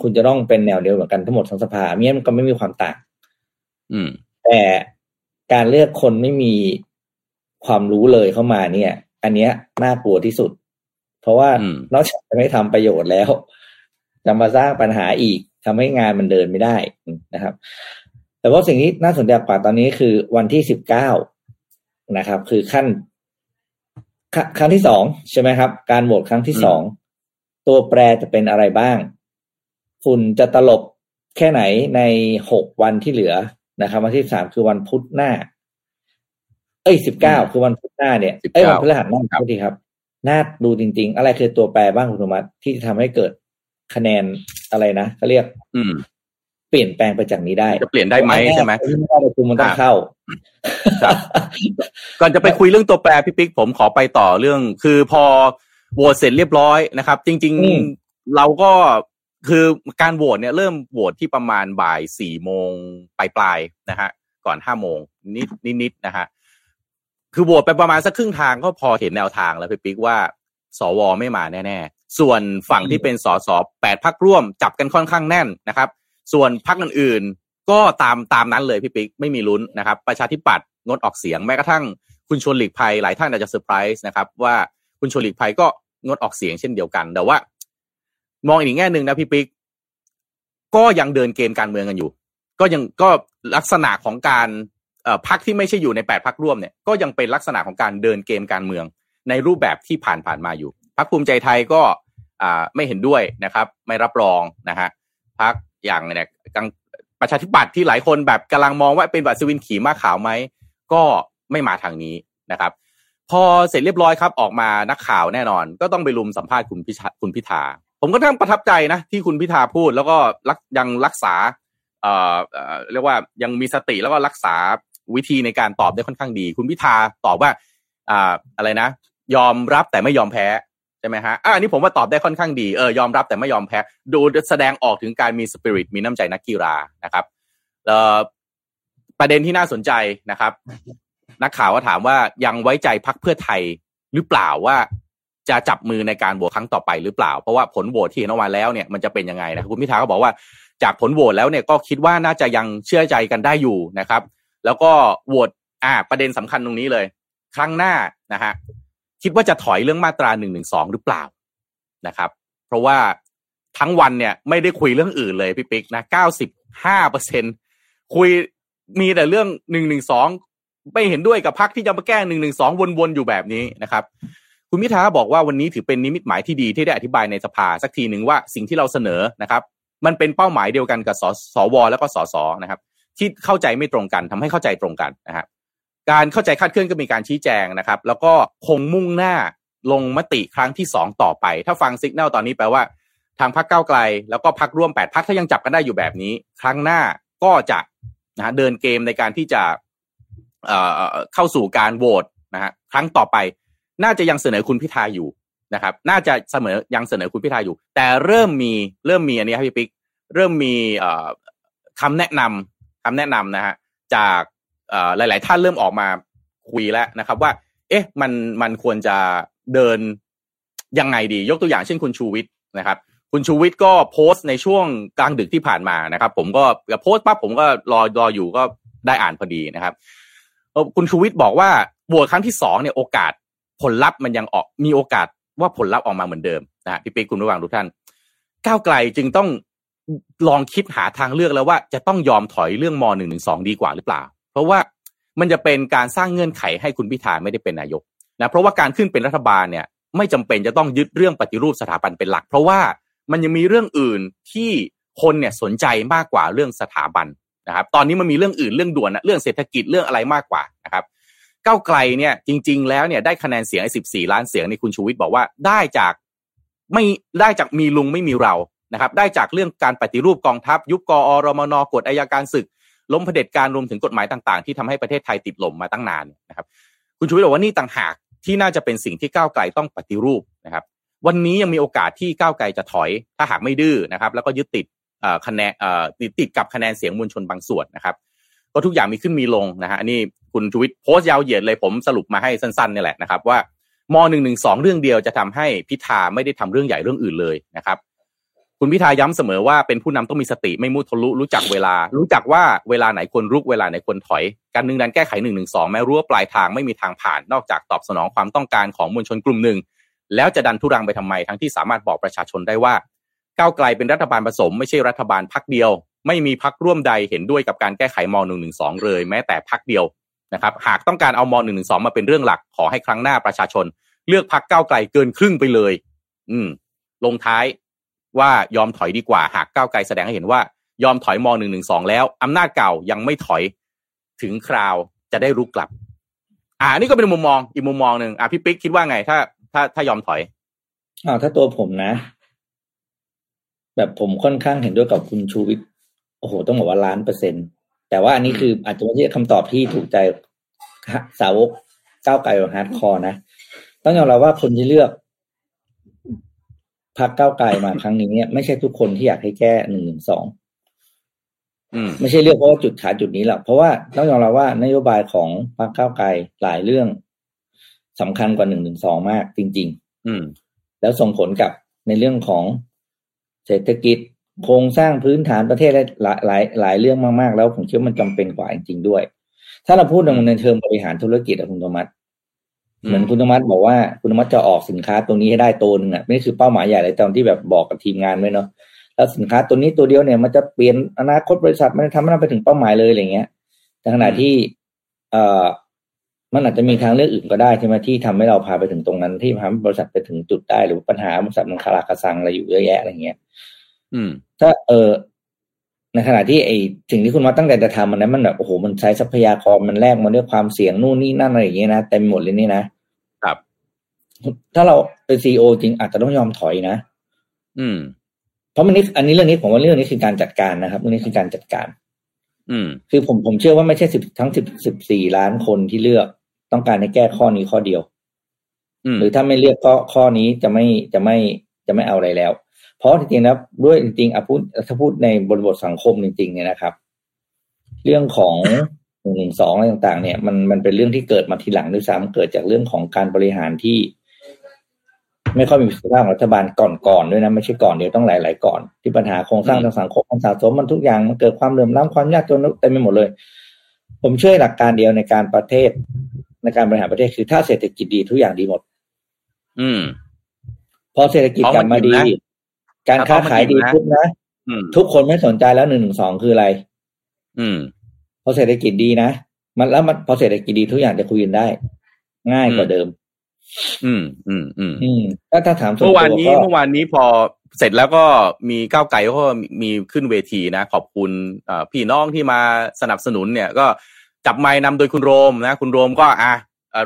[SPEAKER 2] คุณจะต้องเป็นแนวเดียวเหมือนกันทั้งหมดทั้งสภาเมียมันก็ไม่มีความต่าง
[SPEAKER 3] อืม
[SPEAKER 2] แต่การเลือกคนไม่มีความรู้เลยเข้ามาเนี่ย อันเนี้ยน่ากลัวที่สุด เพราะว่านอกจากจะไม่ทำประโยชน์แล้วจะมาสร้างปัญหาอีกทำให้งานมันเดินไม่ได้นะครับ แต่ว่าสิ่งที่น่าสนใจกว่าตอนนี้คือวันที่สิบเก้านะครับ คือขั้นครั้งที่สองใช่ไหมครับ การโหวตครั้งที่สอง ตัวแปรจะเป็นอะไรบ้าง ฝุ่นจะตลบแค่ไหนในหกวันที่เหลือนะครับ วันที่สามคือวันพุธหน้า เอ้ยสิบเก้าคือวันพุธหน้าเนี่ยเอ้ยวันพฤหัสหน้าครับทีครับน่าดูจริง ๆ อะไรคือตัวแปรบ้างคุณธรรมที่จะทำให้เกิดคะแนนอะไรนะเขาเรียก
[SPEAKER 3] อืม
[SPEAKER 2] เปลี่ยนแปลงไปจากนี้ได้
[SPEAKER 3] จะเปลี่ยนได้ไหมใช่ไหม
[SPEAKER 2] ไม่ได้ประชุมมันต้องเข้า
[SPEAKER 3] ก่อนจะไปคุยเรื่องตัวแปรพี่ปิ๊กผมขอไปต่อเรื่อง คือพอ โหวตเสร็จเรียบร้อยนะครับ จริง ๆเราก็คือการโหวตเนี่ยเริ่มโหวตที่ประมาณบ่ายสี่โมงปลายปลายนะฮะก่อนห้าโมงนิดนิดนิดนะฮะคือโหวตไปประมาณสักครึ่งทางก็พอเห็นแนวทางแล้วพี่ปิ๊กว่า สวไม่มาแน่ๆ ส่วนฝั่งที่เป็นสสแปดพรรคร่วมจับกันค่อนข้างแน่นนะครับ ส่วนพรรคอื่นๆ ก็ตามตามนั้นเลยพี่ปิ๊กไม่มีลุ้นนะครับ ประชาธิปัตย์งดออกเสียงแม้กระทั่งคุณชวนหลีกภัยหลายท่านอาจจะเซอร์ไพรส์นะครับว่าคุณชวนหลีกภัยก็ งดออกเสียงเช่นเดียวกัน แต่ว่า มองอีกแง่หนึ่งนะพี่ปิ๊กก็ยังเดินเกมการเมืองกันอยู่ ก็ยังก็ลักษณะของการพักที่ไม่ใช่อยู่ในแปดพักร่วมเนี่ยก็ยังเป็นลักษณะของการเดินเกมการเมือง ในรูปแบบที่ผ่านผ่านมาอยู่พักภูมิใจไทยก็ไม่เห็นด้วยนะครับ ไม่รับรองนะฮะพักอย่างเนี่ยประชาธิปัตย์ที่หลายคนแบบกำลังมองว่าเป็นบัตรสวินขี่ม้าขาวไหมก็ไม่มาทางนี้นะครับ พอเสร็จเรียบร้อยครับออกมานักข่าวแน่นอน ก็ต้องไปลุมสัมภาษณ์คุณพิคุณพิธา ผมก็ทั้งประทับใจนะที่คุณพิธาพูดแล้วก็รักยังรักษาเอ่อเรียกว่ายังมีสติแล้วก็รักษาวิธีในการตอบได้ค่อนข้างดี คุณพิธาตอบว่าอ่าอะไรนะ ยอมรับแต่ไม่ยอมแพ้ใช่ไหมฮะอ่านี่ผมว่าตอบได้ค่อนข้างดีเออยอมรับแต่ไม่ยอมแพ้ ดูแสดงออกถึงการมีสปิริตมีน้ำใจนักกีฬานะครับเอ่อประเด็นที่น่าสนใจนะครับ นักข่าวก็ถามว่ายังไว้ใจพักเพื่อไทยหรือเปล่าว่าจะจับมือในการโหวตครั้งต่อไปหรือเปล่า เพราะว่าผลโหวตที่เห็นออกมาแล้วเนี่ยมันจะเป็นยังไงนะคุณพิธาก็บอกว่าจากผลโหวตแล้วเนี่ยก็คิดว่าน่าจะยังเชื่อใจกันได้อยู่นะครับ แล้วก็โหวตอ่า ประเด็นสำคัญตรงนี้เลย ครั้งหน้านะฮะคิดว่าจะถอยเรื่องมาตราหนึ่งหนึ่งสองหรือเปล่านะครับ เพราะว่าทั้งวันเนี่ยไม่ได้คุยเรื่องอื่นเลยพี่ปิ๊กนะเก้าสิบห้าเปอร์เซ็นคุยมีแต่เรื่องหนึ่งหนึ่งสอง ไม่เห็นด้วยกับพักที่จะมาแก้หนึ่งหนึ่งสองวนๆอยู่แบบนี้นะครับ คุณพิธาบอกว่าวันนี้ถือเป็นนิมิตหมายที่ดีที่ได้อธิบายในสภาสักทีหนึ่งว่าสิ่งที่เราเสนอนะครับ มันเป็นเป้าหมายเดียวกันกับสสวแล้วก็สสนะครับ ที่เข้าใจไม่ตรงกันทำให้เข้าใจตรงกันนะครับการเข้าใจคาดเคลื่อนก็มีการชี้แจงนะครับ แล้วก็คงมุ่งหน้าลงมติครั้งที่สองต่อไป ถ้าฟังสัญญาณตอนนี้แปลว่า ทางพรรคเก้าไกล แล้วก็พรรคร่วมแปดพรรคถ้ายังจับกันได้อยู่แบบนี้ ครั้งหน้าก็จะนะเดินเกมในการที่จะ เข้าสู่การโหวตนะฮะครั้งต่อไป น่าจะยังเสนอคุณพิธาอยู่นะครับ น่าจะเสมอยังเสนอคุณพิธาอยู่ แต่เริ่มมีเริ่มมีอันนี้ครับพี่ปิ๊กเริ่มมีคำแนะนำคำแนะนำนะฮะจากหลาย ๆ ท่านเริ่มออกมาคุยแล้วนะครับ ว่า เอ๊ะมันมันควรจะเดินยังไงดี ยกตัวอย่างเช่นคุณชูวิทย์นะครับคุณชูวิทย์ก็โพสต์ในช่วงกลางดึกที่ผ่านมานะครับ ผมก็โพสต์ปั๊บผมก็รอรออยู่ก็ได้อ่านพอดีนะครับ คุณชูวิทย์บอกว่าโหวตครั้งที่สองเนี่ยโอกาสผลลัพธ์มันยังออกมีโอกาสว่าผลลัพธ์ออกมาเหมือนเดิมนะฮะพี่ปิ๊กคุณระว่างทุกท่าน ก้าวไกลจึงต้องลองคิดหาทางเลือกแล้วว่าจะต้องยอมถอยเรื่องมหนึ่งหนึ่งสองดีกว่าหรือเปล่า เพราะว่ามันจะเป็นการสร้างเงื่อนไขให้คุณพิธาไม่ได้เป็นนายกนะเพราะว่าการขึ้นเป็นรัฐบาลเนี่ย ไม่จำเป็นจะต้องยึดเรื่องปฏิรูปสถาบันเป็นหลัก เพราะว่ามันยังมีเรื่องอื่นที่คนเนี่ยสนใจมากกว่าเรื่องสถาบัน นะครับ ตอนนี้มันมีเรื่องอื่นเรื่องด่วนนะเรื่องเศรษฐกิจเรื่องอะไรมากกว่านะครับก้าวไกลเนี่ยจริง ๆ แล้วเนี่ยได้คะแนนเสียงไอ้สิบสี่ล้านเสียงในคุณชูวิทย์บอกว่าได้จากไม่ได้จากมีลุงไม่มีเรานะครับ ได้จากเรื่องการปฏิรูปกองทัพ ยุบกอรมนกฎอายการศึก ล้มเผด็จการรวมถึงกฎหมายต่าง ๆ ที่ทำให้ประเทศไทยติดหล่มมาตั้งนานนะครับ คุณชูวิทย์บอกว่านี่ต่างหากที่น่าจะเป็นสิ่งที่ก้าวไกลต้องปฏิรูปนะครับ วันนี้ยังมีโอกาสที่ก้าวไกลจะถอย ถ้าหากไม่ดื้อนะครับ แล้วก็ยึดติด คะแนนติดกับคะแนนเสียงมวลชนบางส่วนนะครับ ก็ทุกอย่างมีขึ้นมีลงนะฮะอันนี้คุณชูวิทย์โพสต์ยาวเหยียดเลยผมสรุปมาให้สั้นๆนี่แหละนะครับ ว่ามหนึ่งหนึ่งสองเรื่องเดียวจะทำให้พิธาไม่ได้ทำเรื่องใหญ่เรื่องอื่นเลยนะครับคุณพิธาย้ำเสมอว่าเป็นผู้นำต้องมีสติไม่มุทะลุรู้จักเวลา รู้จักว่าเวลาไหนควรรุกเวลาไหนควรถอย การนึงดันแก้ไขหนึ่งหนึ่งสองแม้รู้ว่าปลายทางไม่มีทางผ่านนอกจากตอบสนองความต้องการของมวลชนกลุ่มหนึ่ง แล้วจะดันทุรังไปทำไมทั้งที่สามารถบอกประชาชนได้ว่า ก้าวไกลเป็นรัฐบาลผสม ไม่ใช่รัฐบาลพักเดียว ไม่มีพักร่วมใดเห็นด้วยกับการแก้ไขม .112 เลยแม้แต่พักเดียวนะครับ หากต้องการเอาม .112 มาเป็นเรื่องหลักขอให้ครั้งหน้าประชาชน เลือกพักก้าวไกลเกินครึ่งไปเลย อืม ลงท้ายว่ายอมถอยดีกว่า หากก้าวไกลแสดงให้เห็นว่า ยอมถอยม .112 แล้วอำนาจเก่ายังไม่ถอยถึงคราวจะได้รุกกลับ อ่า นี่ก็เป็นมุมมองอีกมุมมองหนึ่งอะพี่ปิ๊กคิดว่าไงถ้า ถ้าถ้ายอมถอย
[SPEAKER 2] อ้าถ้าตัวผมนะ แบบผมค่อนข้างเห็นด้วยกับคุณชูวิทย์โอ้โห ต้องบอกว่าล้านเปอร์เซ็นตแต่ว่าอันนี้คืออาจจะไม่ใช่คำตอบที่ถูกใจสาวกก้าวไกลแบบ hardcore นะ ต้องยอมรับว่าคนที่เลือกพรรคก้าวไกลมาครั้งนี้เนี่ยไม่ใช่ทุกคนที่อยากให้แก้หนึ่งหนึ่งสองไม่ใช่เลือกเพราะว่าจุดขาจุดนี้หรอกเพราะว่าต้องยอมรับว่านโยบายของพรรคก้าวไกลหลายเรื่องสำคัญกว่าหนึ่งหนึ่งสองมากจริง
[SPEAKER 3] ๆ อืม
[SPEAKER 2] แล้วส่งผลกับในเรื่องของ เศรษฐกิจโครงสร้างพื้นฐานประเทศหลายหลายหลายเรื่องมากๆ แล้วผมเชื่อมันจำเป็นกว่าจริงๆด้วย ถ้าเราพูดในเชิงบริหารธุรกิจอะคุณธรรมัสเหมือนคุณธรรมัสบอกว่าคุณธรรมัสจะออกสินค้าตัวนี้ให้ได้ตัวหนึ่งอะนี่คือเป้าหมายใหญ่เลยตอนที่แบบบอกกับทีมงานไว้เนาะแล้วสินค้าตัวนี้ตัวเดียวเนี่ยมันจะเปลี่ยนอนาคตบริษัทมันทำให้เราไปถึงเป้าหมายเลยอะไรเงี้ยแต่ขณะที่ เอ่อ มันอาจจะมีทางเลือกอื่นก็ได้ใช่ไหมที่ทำให้เราพาไปถึงตรงนั้นที่ทำให้บริษัทไปถึงจุดได้หรือปัญหาบริษัทมันคาราคาซังอะไรอยู่เยอะแยะอะไรเงี้ย
[SPEAKER 3] อืม
[SPEAKER 2] ถ้าเออในขณะที่ไอสิ่งที่คุณมาตั้งใจจะทำมันนั้นมันแบบโอ้โหมันใช้ทรัพยากรมันแลกมาด้วยความเสี่ยงนู่นนี่นั่นอะไรอย่างเงี้ยนะเต็มหมดเลยนี่นะครับ ถ้าเราเป็นซีอจริงอาจจะต้องยอมถอยนะ
[SPEAKER 3] อืม
[SPEAKER 2] เพราะมันนี่อันนี้เรื่องนี้ผมว่าเรื่องนี้คือการจัดการนะครับเรื่องนี้คือการจัดการ
[SPEAKER 3] อืม
[SPEAKER 2] คือผมผมเชื่อว่าไม่ใช่สิบทั้งสิบสิบสี่ล้านคนที่เลือก ต้องการให้แก้ข้อนี้ข้อเดียวหรือถ้าไม่เลือกข้อข้อนี้จะไม่จะไม่จะไม่เอาอะไรแล้ว เพราะจริงๆแล้วด้วยจริงๆอะพูดถ้าพูดในบริบทสังคมจริง ๆ เนี่ยนะครับ เรื่องของหนึ่งหนึ่งสองอะไรต่างๆ เนี่ยมันมันเป็นเรื่องที่เกิดมาทีหลังด้วยซ้ำเกิดจากเรื่องของการบริหารที่ ไม่ค่อยมีประสิทธิภาพของรัฐบาลก่อนๆด้วยนะไม่ใช่ก่อนเดียวต้องหลายๆก่อน ที่ปัญหาโครงสร้างทางสังคมมันสะสมมันทุกอย่างมันเกิดความเหลื่อมล้ำความยากจนเต็มไปหมดเลย ผมเชื่อหลักการเดียวในการประเทศ ในการบริหารประเทศคือถ้าเศรษฐกิจดีทุกอย่างดีหมด
[SPEAKER 3] อืม
[SPEAKER 2] พอเศรษฐกิจกลับมาดี การค้าขายดีปุ๊บนะทุกคนไม่สนใจแล้วหนึ่งหนึ่งสองคืออะไร
[SPEAKER 3] อืม
[SPEAKER 2] พอเศรษฐกิจดีนะมันแล้วมันพอเศรษฐกิจดีทุกอย่างจะคุยกันได้ ง่ายกว่าเดิม
[SPEAKER 3] อืม อืม อืม
[SPEAKER 2] อืมถ้าถ้าถาม
[SPEAKER 3] เมื่อวานนี้เมื่อวานนี้พอเสร็จแล้วก็มีก้าวไกลก็มีขึ้นเวทีนะ ขอบคุณพี่น้องที่มาสนับสนุนเนี่ย ก็ จับไม้นำโดยคุณโรมนะ คุณโรมก็อะ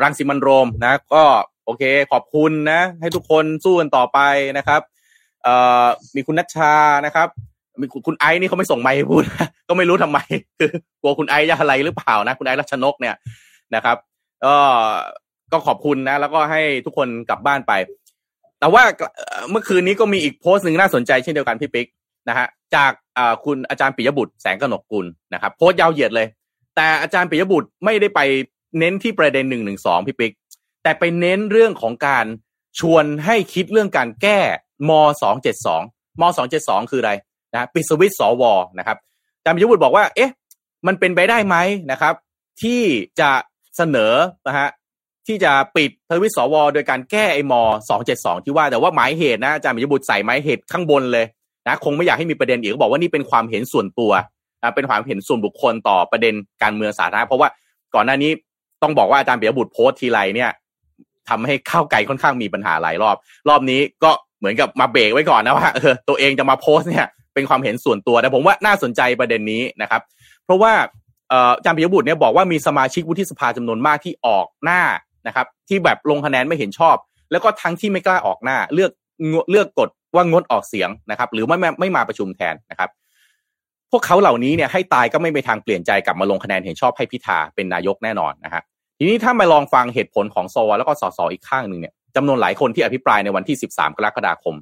[SPEAKER 3] รังสิมันโรมนะ ก็โอเคขอบคุณนะ ให้ทุกคนสู้กันต่อไปนะครับเอ่อมีคุณนัชชานะครับ มีคุณไอซ์นี่เขาไม่ส่งไมค์พูด ก็ไม่รู้ทำไมคือกลัวคุณไอซ์จะอะไรหรือเปล่านะ คุณไอซ์รัชนกเนี่ยนะครับก็ก็ขอบคุณนะ แล้วก็ให้ทุกคนกลับบ้านไป แต่ว่าเมื่อคืนนี้ก็มีอีกโพสต์หนึ่งน่าสนใจเช่นเดียวกันพี่ปิ๊กนะฮะจากคุณอาจารย์ปิยบุตรแสงกนกกุลนะครับ โพสต์ยาวเหยียดเลย แต่อาจารย์ปิยบุตรไม่ได้ไปเน้นที่ประเด็นหนึ่งหนึ่งสองพี่ปิ๊กแต่ไปเน้นเรื่องของการชวนให้คิดเรื่องการแก้มสองเจ็ดสองมสองเจ็ดสองคืออะไรนะปิดสวิตสวนะครับอาจารย์ปิยบุตรบอกว่า เอ๊ะ มันเป็นไปได้ไหมนะครับ ที่จะเสนอนะฮะที่จะปิดทวิตสว โดยการแก้ไอ้ม272ที่ว่าแต่ว่าหมายเหตุนะอาจารย์มิยบุตรใส่หมายเหตุข้างบนเลยนะคงไม่อยากให้มีประเด็นอีกก็บอกว่านี่เป็นความเห็นส่วนตัว เป็นความเห็นส่วนบุคคลต่อประเด็นการเมืองสาธารณะเพราะว่าก่อนหน้านี้ต้องบอกว่าอาจารย์เบียบุตรโพสต์ทีไรเนี่ยทำให้ข้าวไก่ค่อนข้างมีปัญหาหลายรอบ รอบนี้ก็เหมือนกับมาเบรกไว้ก่อนนะว่าเออตัวเองจะมาโพสต์เนี่ย เป็นความเห็นส่วนตัวแต่ผมว่าน่าสนใจประเด็นนี้นะครับ เพราะว่าอาจารย์ปิยบุตรเนี่ยบอกว่ามีสมาชิกวุฒิสภาจำนวนมากที่ออกหน้านะครับ ที่แบบลงคะแนนไม่เห็นชอบ แล้วก็ทั้งที่ไม่กล้าออกหน้า เลือกเลือกกดว่างดออกเสียงนะครับ หรือไม่ไม่มาประชุมแทนนะครับ พวกเขาเหล่านี้เนี่ยให้ตายก็ไม่ไปทางเปลี่ยนใจกลับมาลงคะแนนเห็นชอบให้พิธาเป็นนายกแน่นอนนะครับทีนี้ถ้ามาลองฟังเหตุผลของสวแล้วก็สสอีกข้างหนึ่งเนี่ยจำนวนหลายคนที่อภิปรายในวันที่ 13 กรกฎาคม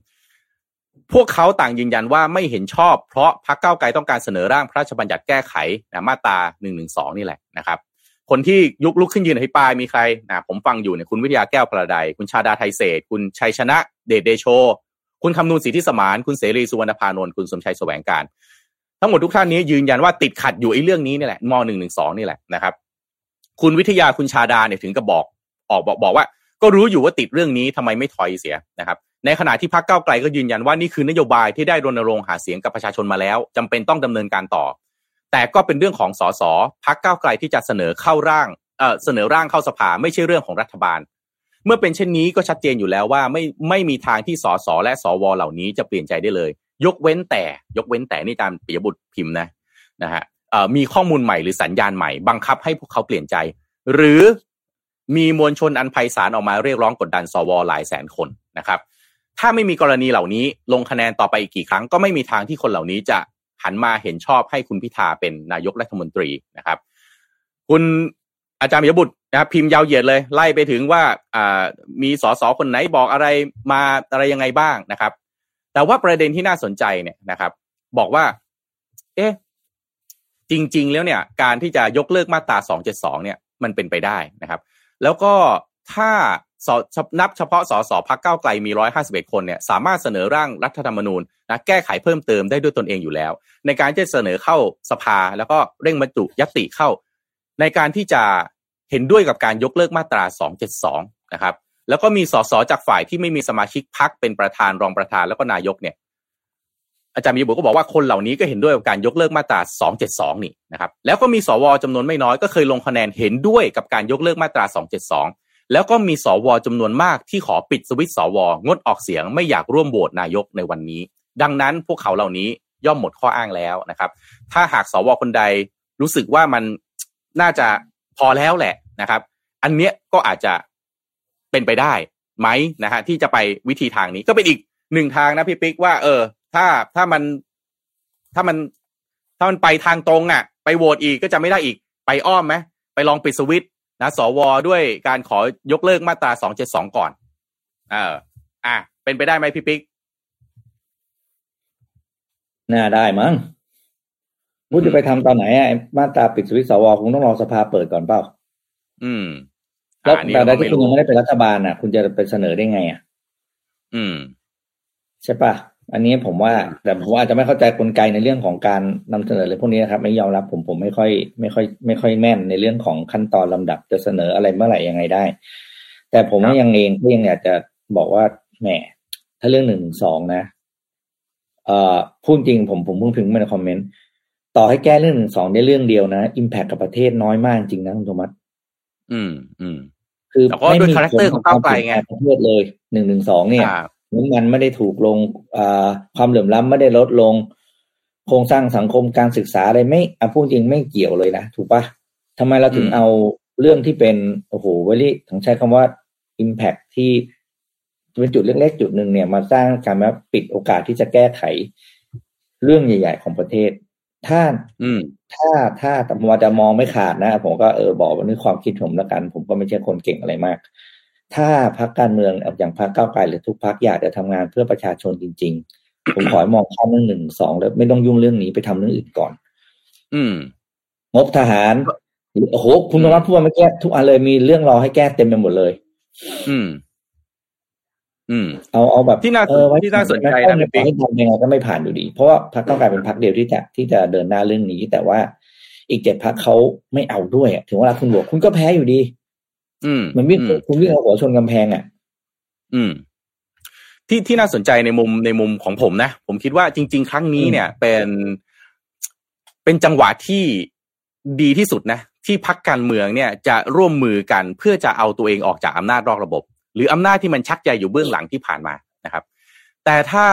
[SPEAKER 3] พวกเขาต่างยืนยันว่าไม่เห็นชอบ เพราะพรรคเก้าไกลต้องการเสนอร่างพระราชบัญญัติแก้ไขนะมาตรา1นึนี่แหละนะครับคนที่ยุกลุกขึ้นยืนอภิปรายมีใครนะผมฟังอยู่เนี่ยคุณวิทยาแก้วพระใดคุณชาดาไทยเศษ คุณชัยชนะ เดชเดโช คุณคำนูนสิทธิสมาน คุณเสรีสุวรรณพานนท์คุณสมชัยแสวงการ ทั้งหมดทุกท่านนี้ยืนยันว่าติดขัดอยู่ไอ้เรื่องนี้นี่แหละมหนึ่งหนึ่งสองนี่แหละนะครับ คุณวิทยาคุณชาดาเนี่ยถึงกับบอกออกบอกบอกว่า ก็รู้อยู่ว่าติดเรื่องนี้ทำไมไม่ถอยเสียนะครับ ในขณะที่พรรคเก้าไกลก็ยืนยันว่านี่คือนโยบายที่ได้รณรงค์หาเสียงกับประชาชนมาแล้วจำเป็นต้องดำเนินการต่อ แต่ก็เป็นเรื่องของสสพรรคเก้าไกลที่จะเสนอเข้าร่างเอ่อเสนอร่างเข้าสภาไม่ใช่เรื่องของรัฐบาล เมื่อเป็นเช่นนี้ก็ชัดเจนอยู่แล้วว่าไม่ไม่มีทางที่สสและสวเหล่านี้จะเปลี่ยนใจได้เลย ยกเว้นแต่ยกเว้นแต่นี่ตามปิยบุตรพิมพ์นะนะฮะมีข้อมูลใหม่หรือสัญญาณใหม่ บังคับให้พวกเขาเปลี่ยนใจ หรือมีมวลชนอันไพศาลออกมาเรียกร้องกดดันสวหลายแสนคนนะครับ ถ้าไม่มีกรณีเหล่านี้ลงคะแนนต่อไปอีกกี่ครั้งก็ไม่มีทางที่คนเหล่านี้จะหันมาเห็นชอบให้คุณพิธาเป็นนายกรัฐมนตรีนะครับ คุณอาจารย์มิยบุตรนะครับพิมพ์ยาวเหยียดเลย ไล่ไปถึงว่าอ่ามีสสคนไหนบอกอะไรมาอะไรยังไงบ้างนะครับ แต่ว่าประเด็นที่น่าสนใจเนี่ยนะครับ บอกว่า เอ๊ะจริง ๆ แล้วเนี่ย การที่จะยกเลิกมาตรา 272 เนี่ย มันเป็นไปได้นะครับ แล้วก็ถ้าสนับเฉพาะสสพักเก้าไกลมี 151 คนเนี่ยสามารถเสนอร่างรัฐธรรมนูญนะแก้ไขเพิ่มเติมได้ด้วยตนเองอยู่แล้ว ในการจะเสนอเข้าสภาแล้วก็เร่งบรรจุยติเข้า ในการที่จะเห็นด้วยกับการยกเลิกมาตรา 272 นะครับ แล้วก็มีสสจากฝ่ายที่ไม่มีสมาชิกพักเป็นประธานรองประธานแล้วก็นายกเนี่ย อาจารย์มีบุก็บอกว่าคนเหล่านี้ก็เห็นด้วยกับการยกเลิกมาตรา 272 นี่นะครับ แล้วก็มีสวจำนวนไม่น้อยก็เคยลงคะแนนเห็นด้วยกับการยกเลิกมาตรา 272 แล้วก็มีสวจำนวนมากที่ขอปิดสวิตสวงดออกเสียงไม่อยากร่วมโหวตนายกในวันนี้ ดังนั้นพวกเขาเหล่านี้ย่อมหมดข้ออ้างแล้วนะครับ ถ้าหากสวคนใดรู้สึกว่ามันน่าจะพอแล้วแหละนะครับ อันเนี้ยก็อาจจะ เป็นไปได้ไหมนะฮะที่จะไปวิธีทางนี้ก็เป็นอีกหนึ่งทางนะพี่ปิ๊กว่า เออ ถ้าถ้ามันถ้ามันถ้ามันไปทางตรงอะ ไปโหวตอีกก็จะไม่ได้อีกไปอ้อมไหมไปลองปิดสวิตนะสวด้วยการขอยกเลิกมาตราสองเจ็ดสองก่อน เออ อะ เป็นไปได้ไหมพี่ปิ๊ก
[SPEAKER 2] น่าได้มั้งมุดจะไปทำตอนไหนอะมาตราปิดสวิตสวคงต้องรอสภาเปิดก่อนเปล่า
[SPEAKER 3] อืม
[SPEAKER 2] แล้วแต่ใดที่คุณยังไม่ได้เป็นรัฐบาลอะ คุณจะไปเสนอได้ไงอะ
[SPEAKER 3] อืม
[SPEAKER 2] ใช่ปะอันนี้ผมว่า แต่ผมว่าจะไม่เข้าใจกลไกในเรื่องของการนำเสนออะไรพวกนี้นะครับ ไม่ยอมรับผมผมไม่ค่อยไม่ค่อย ไม่ค่อยแม่นในเรื่องของขั้นตอนลำดับจะเสนออะไรเมื่อไหร่ยังไงได้ แต่ผมยังเองก็ยังอยากจะบอกว่าแหมถ้าเรื่องหนึ่งสองนะเอ่อพูดจริงผมผมเพิ่งพิมพ์มาใน comment ต่อให้แก้เรื่องหนึ่งสองได้เรื่องเดียวนะ impact กับประเทศน้อยมากจริงนะคุณโทมัส
[SPEAKER 3] อืมอืม
[SPEAKER 2] คือ
[SPEAKER 3] ไม่มี character ของก้าวไกลไง
[SPEAKER 2] ประเทศเลยหนึ่งหนึ่งสองเนี่ยน้ำมันไม่ได้ถูกลงความเหลื่อมล้ำไม่ได้ลดลง โครงสร้างสังคมการศึกษาอะไรไม่อพูดจริงไม่เกี่ยวเลยนะ ถูกปะทำไมเราถึงเอาเรื่องที่เป็น โอ้โหเวลี่ถึงใช้คำว่า Impact ที่เป็นจุดเล็กๆจุดหนึ่งเนี่ยมาสร้างการมาปิดโอกาสที่จะแก้ไขเรื่องใหญ่ ๆ ของประเทศ ถ้าถ้าถ้าแต่มจะมองไม่ขาดนะ ผมก็เออบอกว่านี่ความคิดผมแล้วกัน ผมก็ไม่ใช่คนเก่งอะไรมาก ถ้าพรรคการเมืองอย่างพรรคก้าวไกลหรือทุกพรรคอยากจะทำงานเพื่อประชาชนจริง ๆ ผมขอมองข้ามเรื่องหนึ่งสองแล้วไม่ต้องยุ่งเรื่องนี้ไปทำเรื่องอื่นก่อน
[SPEAKER 3] อืม
[SPEAKER 2] งบทหารโอ้โหคุณธรรมพูดมาเมื่อกี้ทุกอันเลยมีเรื่องรอให้แก้เต็มไปหมดเลย
[SPEAKER 3] อืม อืม
[SPEAKER 2] เอาเอาแบบ
[SPEAKER 3] ที่น่าที่น่าสนใจนะ
[SPEAKER 2] พี่ปิ๊กทำยังไงก็ไม่ผ่านอยู่ดี เพราะว่าพรรคก้าวไกลเป็นพรรคเดียวที่จะที่จะเดินหน้าเรื่องนี้ แต่ว่าอีกเจ็ดพรรคเขาไม่เอาด้วยถึงเวลาคุณบอกคุณก็แพ้อยู่ดี
[SPEAKER 3] อืม
[SPEAKER 2] มันวิ่ง
[SPEAKER 3] อืม
[SPEAKER 2] คุณวิ่งเอาหัวชนกำแพงอะ
[SPEAKER 3] อืม ที่ที่น่าสนใจในมุมในมุมของผมนะ ผมคิดว่าจริง ๆ ครั้งนี้เนี่ย เป็นเป็นจังหวะที่ดีที่สุดนะที่พักการเมืองเนี่ยจะร่วมมือกันเพื่อจะเอาตัวเองออกจากอำนาจนอกระบบ หรืออำนาจที่มันชักใยอยู่เบื้องหลังที่ผ่านมานะครับ แต่ถ้า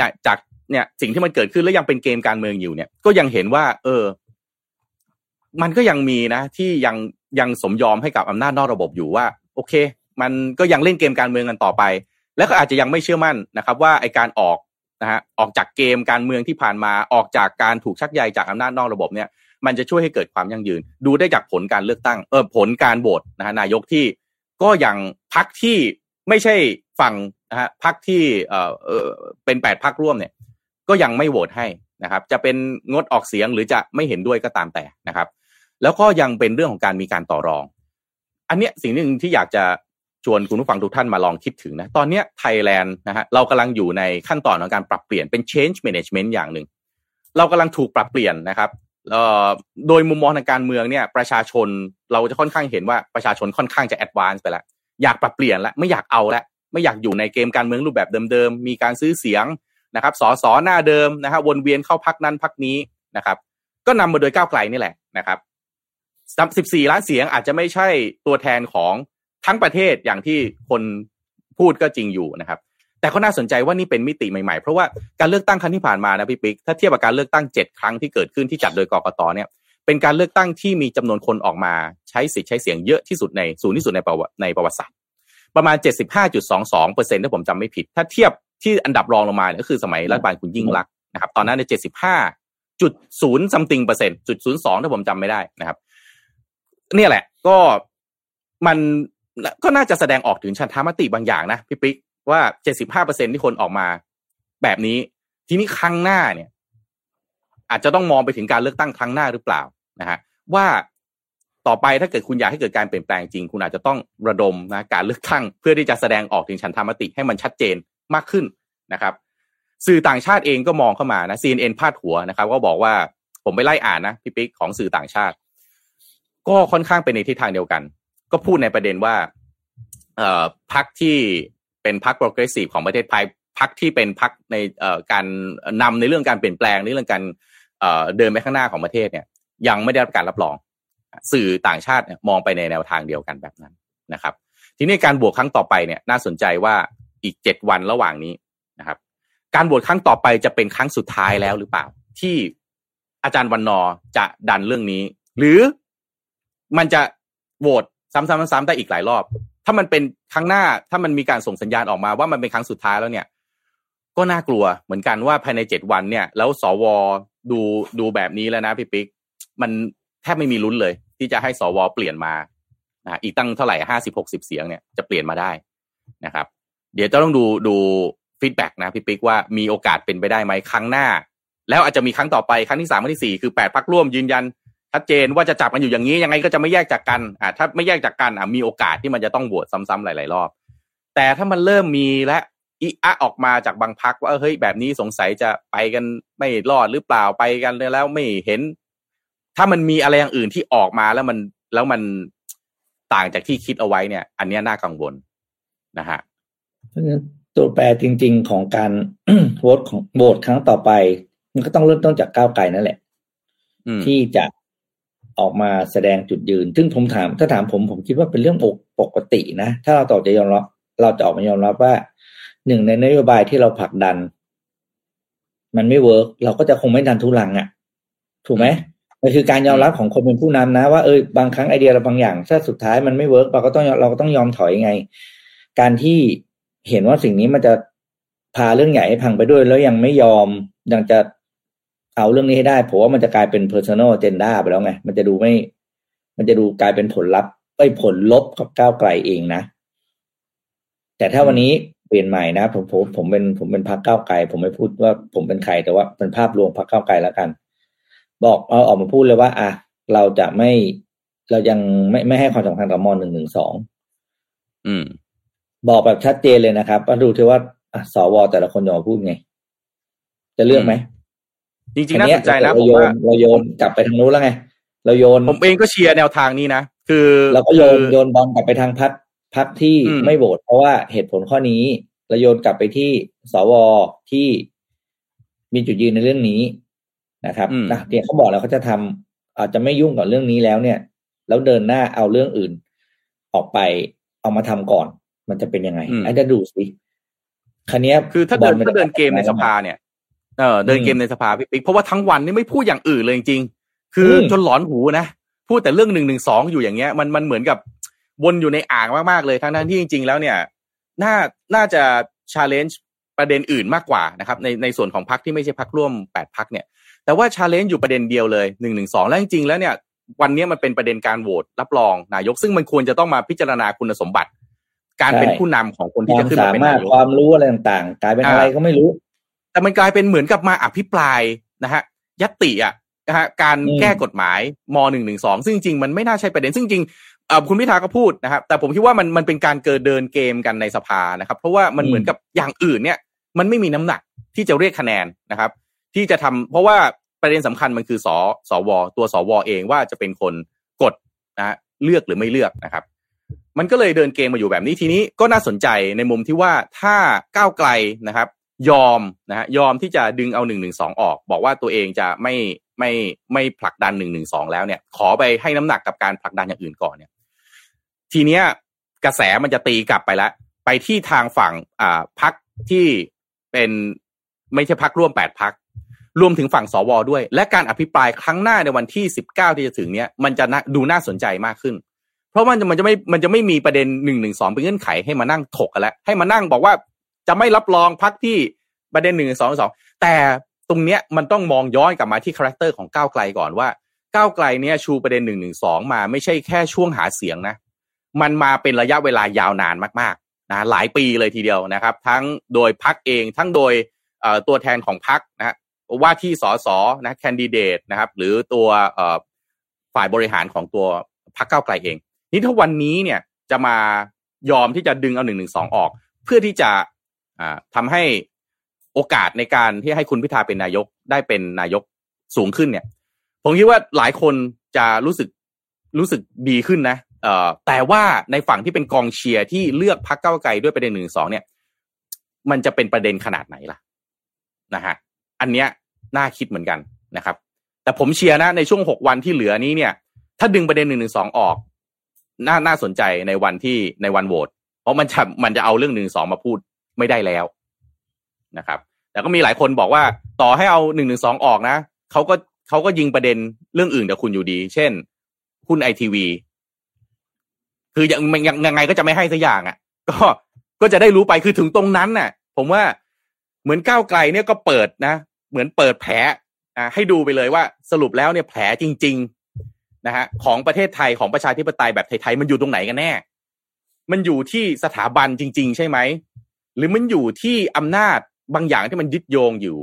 [SPEAKER 3] จากจากเนี่ยสิ่งที่มันเกิดขึ้นแล้วยังเป็นเกมการเมืองอยู่เนี่ย ก็ยังเห็นว่า เออ มันก็ยังมีนะ ที่ยังยังสมยอมให้กับอำนาจนอกระบบอยู่ว่า โอเค มันก็ยังเล่นเกมการเมืองกันต่อไป แล้วก็อาจจะยังไม่เชื่อมั่นนะครับ ว่าไอการออกนะฮะออกจากเกมการเมืองที่ผ่านมาออกจากการถูกชักใยจากอำนาจนอกระบบเนี่ย มันจะช่วยให้เกิดความยั่งยืน ดูได้จากผลการเลือกตั้งเออผลการโหวตนะฮะนายกที่ ก็ยังพักที่ไม่ใช่ฝั่งนะฮะพักที่เออเออเป็นแปดพักร่วมเนี่ย ก็ยังไม่โหวตให้นะครับ จะเป็นงดออกเสียงหรือจะไม่เห็นด้วยก็ตามแต่นะครับ แล้วก็ยังเป็นเรื่องของการมีการต่อรอง อันเนี้ยสิ่งหนึ่งที่อยากจะชวนคุณผู้ฟังทุกท่านมาลองคิดถึงนะ ตอนเนี้ยไทยแลนด์นะฮะเรากำลังอยู่ในขั้นตอนของการปรับเปลี่ยนเป็น change management อย่างหนึ่ง เรากำลังถูกปรับเปลี่ยนนะครับ โดยมุมมองทางการเมืองเนี่ยประชาชนเราจะค่อนข้างเห็นว่าประชาชนค่อนข้างจะ advance ไปแล้วอยากปรับเปลี่ยนแล้วไม่อยากเอาแล้วไม่อยากอยู่ในเกมการเมืองรูปแบบเดิมๆมีการซื้อเสียงนะครับสอสอหน้าเดิมนะฮะวนเวียนเข้าพักนั้นพักนี้นะครับ ก็นำมาโดยก้าวไกลนี่แหละนะครับ14ล้านเสียงอาจจะไม่ใช่ตัวแทนของทั้งประเทศอย่างที่คนพูดก็จริงอยู่นะครับ แต่ก็น่าสนใจว่านี่เป็นมิติใหม่ๆ เพราะว่าการเลือกตั้งครั้งที่ผ่านมานะพี่ปิ๊กถ้าเทียบกับการเลือกตั้งเจ็ดครั้งที่เกิดขึ้นที่จัดโดยกกตเนี่ยเป็นการเลือกตั้งที่มีจำนวนคนออกมาใช้สิทธิ์ใช้เสียงเยอะที่สุดในสูงที่สุดในประวัติในประวัติศาสตร์ประมาณ 75.22เปอร์เซ็นต์ถ้าผมจำไม่ผิด ถ้าเทียบที่อันดับรองลงมาเนี่ยก็คือสมัยรัฐบาลคุณยิ่งรักนะครับ ตอนนั้นใน 75จุดศูนย์ซัมติงเปอร์เซ็นต์จุดศูนย์สองถ้าผมจำไม่ได้นะครับ เนี่ยแหละก็มันก็น่าจะแสดงออกถึงชันธามติบางอย่างนะพี่ปิ๊ก ว่า75เปอร์เซ็นที่คนออกมา แบบนี้ ทีนี้ครั้งหน้าเนี่ย อาจจะต้องมองไปถึงการเลือกตั้งครั้งหน้าหรือเปล่านะฮะว่าต่อไปถ้าเกิดคุณอยากให้เกิดการเปลี่ยนแปลงจริง คุณอาจจะต้องระดมนะการเลือกตั้งเพื่อที่จะแสดงออกถึงฉันทามติให้มันชัดเจนมากขึ้นนะครับ สื่อต่างชาติเองก็มองเข้ามานะ CNN พาดหัวนะครับ ก็บอกว่าผมไปไล่อ่านนะพี่ปิ๊กของสื่อต่างชาติ ก็ค่อนข้างเป็นในทิศทางเดียวกัน ก็พูดในประเด็นว่า เอ่อพักที่ เป็นพักโปรเกรสซีฟของประเทศไทยพักที่เป็นพักในการนำในเรื่องการเปลี่ยนแปลงในเรื่องการเดินไปข้างหน้าของประเทศเนี่ย ยังไม่ได้รับการรับรอง สื่อต่างชาติมองไปในแนวทางเดียวกันแบบนั้นนะครับ ทีนี้การบวกครั้งต่อไปเนี่ยน่าสนใจว่าอีกเจ็ดวันระหว่างนี้นะครับ การบวชครั้งต่อไปจะเป็นครั้งสุดท้ายแล้วหรือเปล่า ที่อาจารย์วันนอจะดันเรื่องนี้ หรือมันจะโหวตซ้ำๆๆได้อีกหลายรอบ ถ้ามันเป็นครั้งหน้าถ้ามันมีการส่งสัญญาณออกมาว่ามันเป็นครั้งสุดท้ายแล้วเนี่ย ก็น่ากลัวเหมือนกันว่าภายในเจ็ดวันเนี่ย แล้วสวดูดูแบบนี้แล้วนะพี่ปิ๊กมันแทบไม่มีลุ้นเลย ที่จะให้สวเปลี่ยนมานะอีกตั้งเท่าไหร่ห้าสิบหกสิบเสียงเนี่ยจะเปลี่ยนมาได้นะครับ เดี๋ยวจะต้องดูดู feedback นะพี่ปิ๊กว่ามีโอกาสเป็นไปได้ไหมครั้งหน้า แล้วอาจจะมีครั้งต่อไปครั้งที่สามครั้งที่สี่คือแปดพรรคร่วมยืนยัน ชัดเจนว่าจะจับกันอยู่อย่างนี้ยังไงก็จะไม่แยกจากกันอ่าถ้าไม่แยกจากกันอะมีโอกาสที่มันจะต้องโหวตซ้ำๆหลาย ๆ รอบ แต่ถ้ามันเริ่มมีและอีอะออกมาจากบางพักว่าเฮ้ยแบบนี้สงสัยจะไปกันไม่รอดหรือเปล่าไปกันแล้วไม่เห็น ถ้ามันมีอะไรอย่างอื่นที่ออกมาแล้วมันแล้วมันต่างจากที่คิดเอาไว้เนี่ย อันนี้น่ากังวลนะฮะ
[SPEAKER 2] เพราะฉะนั้นตัวแปรจริง ๆ ของการโหวตของโหวตครั้งต่อไป มันก็ต้องเริ่มต้นจากก้าวไกลนั่นแหละ
[SPEAKER 3] อืม
[SPEAKER 2] ที่จะ ออกมาแสดงจุดยืน ซึ่งผมถามถ้าถามผมผมคิดว่าเป็นเรื่องปกตินะ ถ้าเราต่อจะยอมรับ เราจะออกมายอมรับว่าหนึ่งในนโยบายที่เราผลักดัน มันไม่ work เราก็จะคงไม่ดันทุลังอะ่ะ ถูกไหมมันคือการยอมรับของคนเป็นผู้นำนะ ว่าเออบางครั้งไอเดียเราบางอย่าง ถ้าสุดท้ายมันไม่ work เราก็ต้องเราก็ต้องยอมถอยไง การที่เห็นว่าสิ่งนี้มันจะพาเรื่องใหญ่ให้พังไปด้วย แล้วยังไม่ยอมยังจะ เอาเรื่องนี้ให้ได้ผมว่ามันจะกลายเป็น personal agenda ไปแล้วไง มันจะดูไม่ มันจะดูกลายเป็นผลลัพธ์ไอ้ยผลลบกับก้าวไกลเองนะ แต่ถ้าวันนี้เปลี่ยนใหม่นะผมผมผมเป็นผมเป็นพรรคก้าวไกล ผมไม่พูดว่าผมเป็นใครแต่ว่าเป็นภาพรวมพรรคก้าวไกลแล้วกัน บอกเอาออกมาพูดเลยว่า อะเราจะไม่เรายังไม่ไม่ให้ความสำคัญกับมหนึ่งหนึ่งสอง
[SPEAKER 3] อืม
[SPEAKER 2] บอกแบบชัดเจนเลยนะครับว่าดูเถอะว่าอะสวแต่ละคนจะมาพูดไง จะเลือกไหม
[SPEAKER 3] จริงๆน่าสนใจนะ
[SPEAKER 2] เรา
[SPEAKER 3] ผม
[SPEAKER 2] โย
[SPEAKER 3] ว่าน
[SPEAKER 2] เราโยนกลับไปทางนู้นแล้วไง เราโยน
[SPEAKER 3] ผมเองก็เชียร์แนวทางนี้นะคือ
[SPEAKER 2] เราก็โยน
[SPEAKER 3] คือ
[SPEAKER 2] โยนบอลกลับไปทางพักพักที่
[SPEAKER 3] อืม
[SPEAKER 2] ไม่โหวตเพราะว่าเหตุผลข้อนี้เราโยนกลับไปที่สวที่มีจุดยืนในเรื่องนี้นะครับนะเนี่ยเขาบอกแล้วเขาจะทำอาจจะไม่ยุ่งกับเรื่องนี้แล้วเนี่ย แล้วเดินหน้าเอาเรื่องอื่น ออกไปเอามาทำก่อน มันจะเป็นยังไงไอ้จะดูสิคันนี้ย
[SPEAKER 3] คือถ้าเดิน
[SPEAKER 2] บลมั
[SPEAKER 3] ถ้าเดินเกมในสภาเนี่ย เออเดินเกมในสภาพี่ปิ๊กเพราะว่าทั้งวันนี่ไม่พูดอย่างอื่นเลยจริงๆคืออ
[SPEAKER 2] ม
[SPEAKER 3] จนหลอนหูนะพูดแต่เรื่องหนึ่งหนึ่งสองอยู่อย่างเงี้ย มันมันเหมือนกับวนอยู่ในอ่างมากๆเลยทั้งนั้นที่จริง ๆ แล้วเนี่ยน่าน่าจะchallenge ประเด็นอื่นมากกว่านะครับในในส่วนของพรรคที่ไม่ใช่พรรคร่วมแปดพรรคเนี่ย แต่ว่า challenge อยู่ประเด็นเดียวเลยหนึ่งหนึ่งสองแล้วจริงๆแล้วเนี่ย วันนี้มันเป็นประเด็นการโหวตรับรองนายก ซึ่งมันควรจะต้องมาพิจารณาคุณสมบัติ การเป็นผู้นำของคนที่
[SPEAKER 2] ว่า
[SPEAKER 3] จะขึ้นมาเป็น
[SPEAKER 2] นายก
[SPEAKER 3] ความสามารถ
[SPEAKER 2] ความรู้อะไรต่างๆ กลายเป็น
[SPEAKER 3] อ่า
[SPEAKER 2] อะไรก็ไม่รู้
[SPEAKER 3] แต่มันกลายเป็นเหมือนกับมาอภิปรายนะฮะญัตติอะนะฮะการ
[SPEAKER 2] อืม
[SPEAKER 3] แก้กฎหมาย ม.หนึ่งหนึ่งสองซึ่งจริงๆมันไม่น่าใช่ประเด็นซึ่งจริงเอ่อคุณพิธาก็พูดนะครับ แต่ผมคิดว่ามันมันเป็นการเกิดเดินเกมกันในสภานะครับ เพราะว่ามันเหมือนกับอย่างอื่นเนี่ย มันไม่มีน้ำหนักที่จะเรียกคะแนนนะครับ ที่จะทำเพราะว่าประเด็นสำคัญมันคือสสวตัวสวเองว่าจะเป็นคนกดนะฮะเลือกหรือไม่เลือกนะครับ มันก็เลยเดินเกมมาอยู่แบบนี้ทีนี้ก็น่าสนใจในมุมที่ว่าถ้าก้าวไกลนะครับ ยอมนะฮะยอมที่จะดึงเอาหนึ่งหนึ่งสองออก บอกว่าตัวเองจะไม่ไม่ไม่ผลักดันหนึ่งหนึ่งสองแล้วเนี่ย ขอไปให้น้ำหนักกับการผลักดันอย่างอื่นก่อนเนี่ย ทีเนี้ยกระแสมันจะตีกลับไปแล้วไปที่ทางฝั่งอ่าพรรคที่เป็นไม่ใช่พรรคร่วมแปดพรรครวมถึงฝั่งสวด้วย และการอภิปรายครั้งหน้าในวันที่สิบเก้าที่จะถึงเนี้ยมันจะน่าดูน่าสนใจมากขึ้น เพราะมันจะมันจะไม่มันจะไม่มีประเด็นหนึ่งหนึ่งสองเป็นเงื่อนไขให้มานั่งถกกันแล้วให้มานั่งบอกว่า จะไม่รับรองพักที่ประเด็นหนึ่งสองสองแต่ตรงเนี้ยมันต้องมองย้อนกลับมาที่ character ของก้าวไกลก่อนว่าก้าวไกลเนี้ยชูประเด็นหนึ่งหนึ่งสองมาไม่ใช่แค่ช่วงหาเสียงนะ มันมาเป็นระยะเวลายาวนานมากๆนะหลายปีเลยทีเดียวนะครับ ทั้งโดยพักเองทั้งโดยตัวแทนของพักนะว่าที่สสนะแคนดิเดตนะครับ หรือตัวฝ่ายบริหารของตัวพักเก้าวไกลเอง นี่ถ้าวันนี้เนี่ยจะมายอมที่จะดึงเอาหนึ่งหนึ่งสองออก เพื่อที่จะ อ่าทำให้โอกาสในการที่ให้คุณพิธาเป็นนายกได้เป็นนายกสูงขึ้นเนี่ย ผมคิดว่าหลายคนจะรู้สึกรู้สึกดีขึ้นนะเอ่อแต่ว่าในฝั่งที่เป็นกองเชียร์ที่เลือกพักเก้าไกลด้วยประเด็นหนึ่งสองเนี่ย มันจะเป็นประเด็นขนาดไหนล่ะนะฮะอันเนี้ยน่าคิดเหมือนกันนะครับ แต่ผมเชียร์นะในช่วงหกวันที่เหลือนี้เนี่ย ถ้าดึงประเด็นหนึ่งหนึ่งสองออก น่าน่าสนใจในวันที่ในวันโหวตเพราะมันจะมันจะเอาเรื่องหนึ่งสองมาพูด ไม่ได้แล้วนะครับ แต่ก็มีหลายคนบอกว่าต่อให้เอาหนึ่งหนึ่งสองออกนะเขาก็เขาก็ยิงประเด็นเรื่องอื่นกับคุณอยู่ดี เช่นหุ้นไอทีวีคือยังยังยังไงก็จะไม่ให้สักอย่างอะ ก็ก็จะได้รู้ไปคือถึงตรงนั้นน่ะ ผมว่าเหมือนก้าวไกลเนี่ยก็เปิดนะ เหมือนเปิดแผลอ่าให้ดูไปเลยว่าสรุปแล้วเนี่ยแผลจริง ๆนะฮะของประเทศไทยของประชาธิปไตยแบบไทยๆมันอยู่ตรงไหนกันแน่ มันอยู่ที่สถาบันจริง ๆ ใช่ไหม หรือมันอยู่ที่อำนาจบางอย่างที่มันยึดโยงอยู่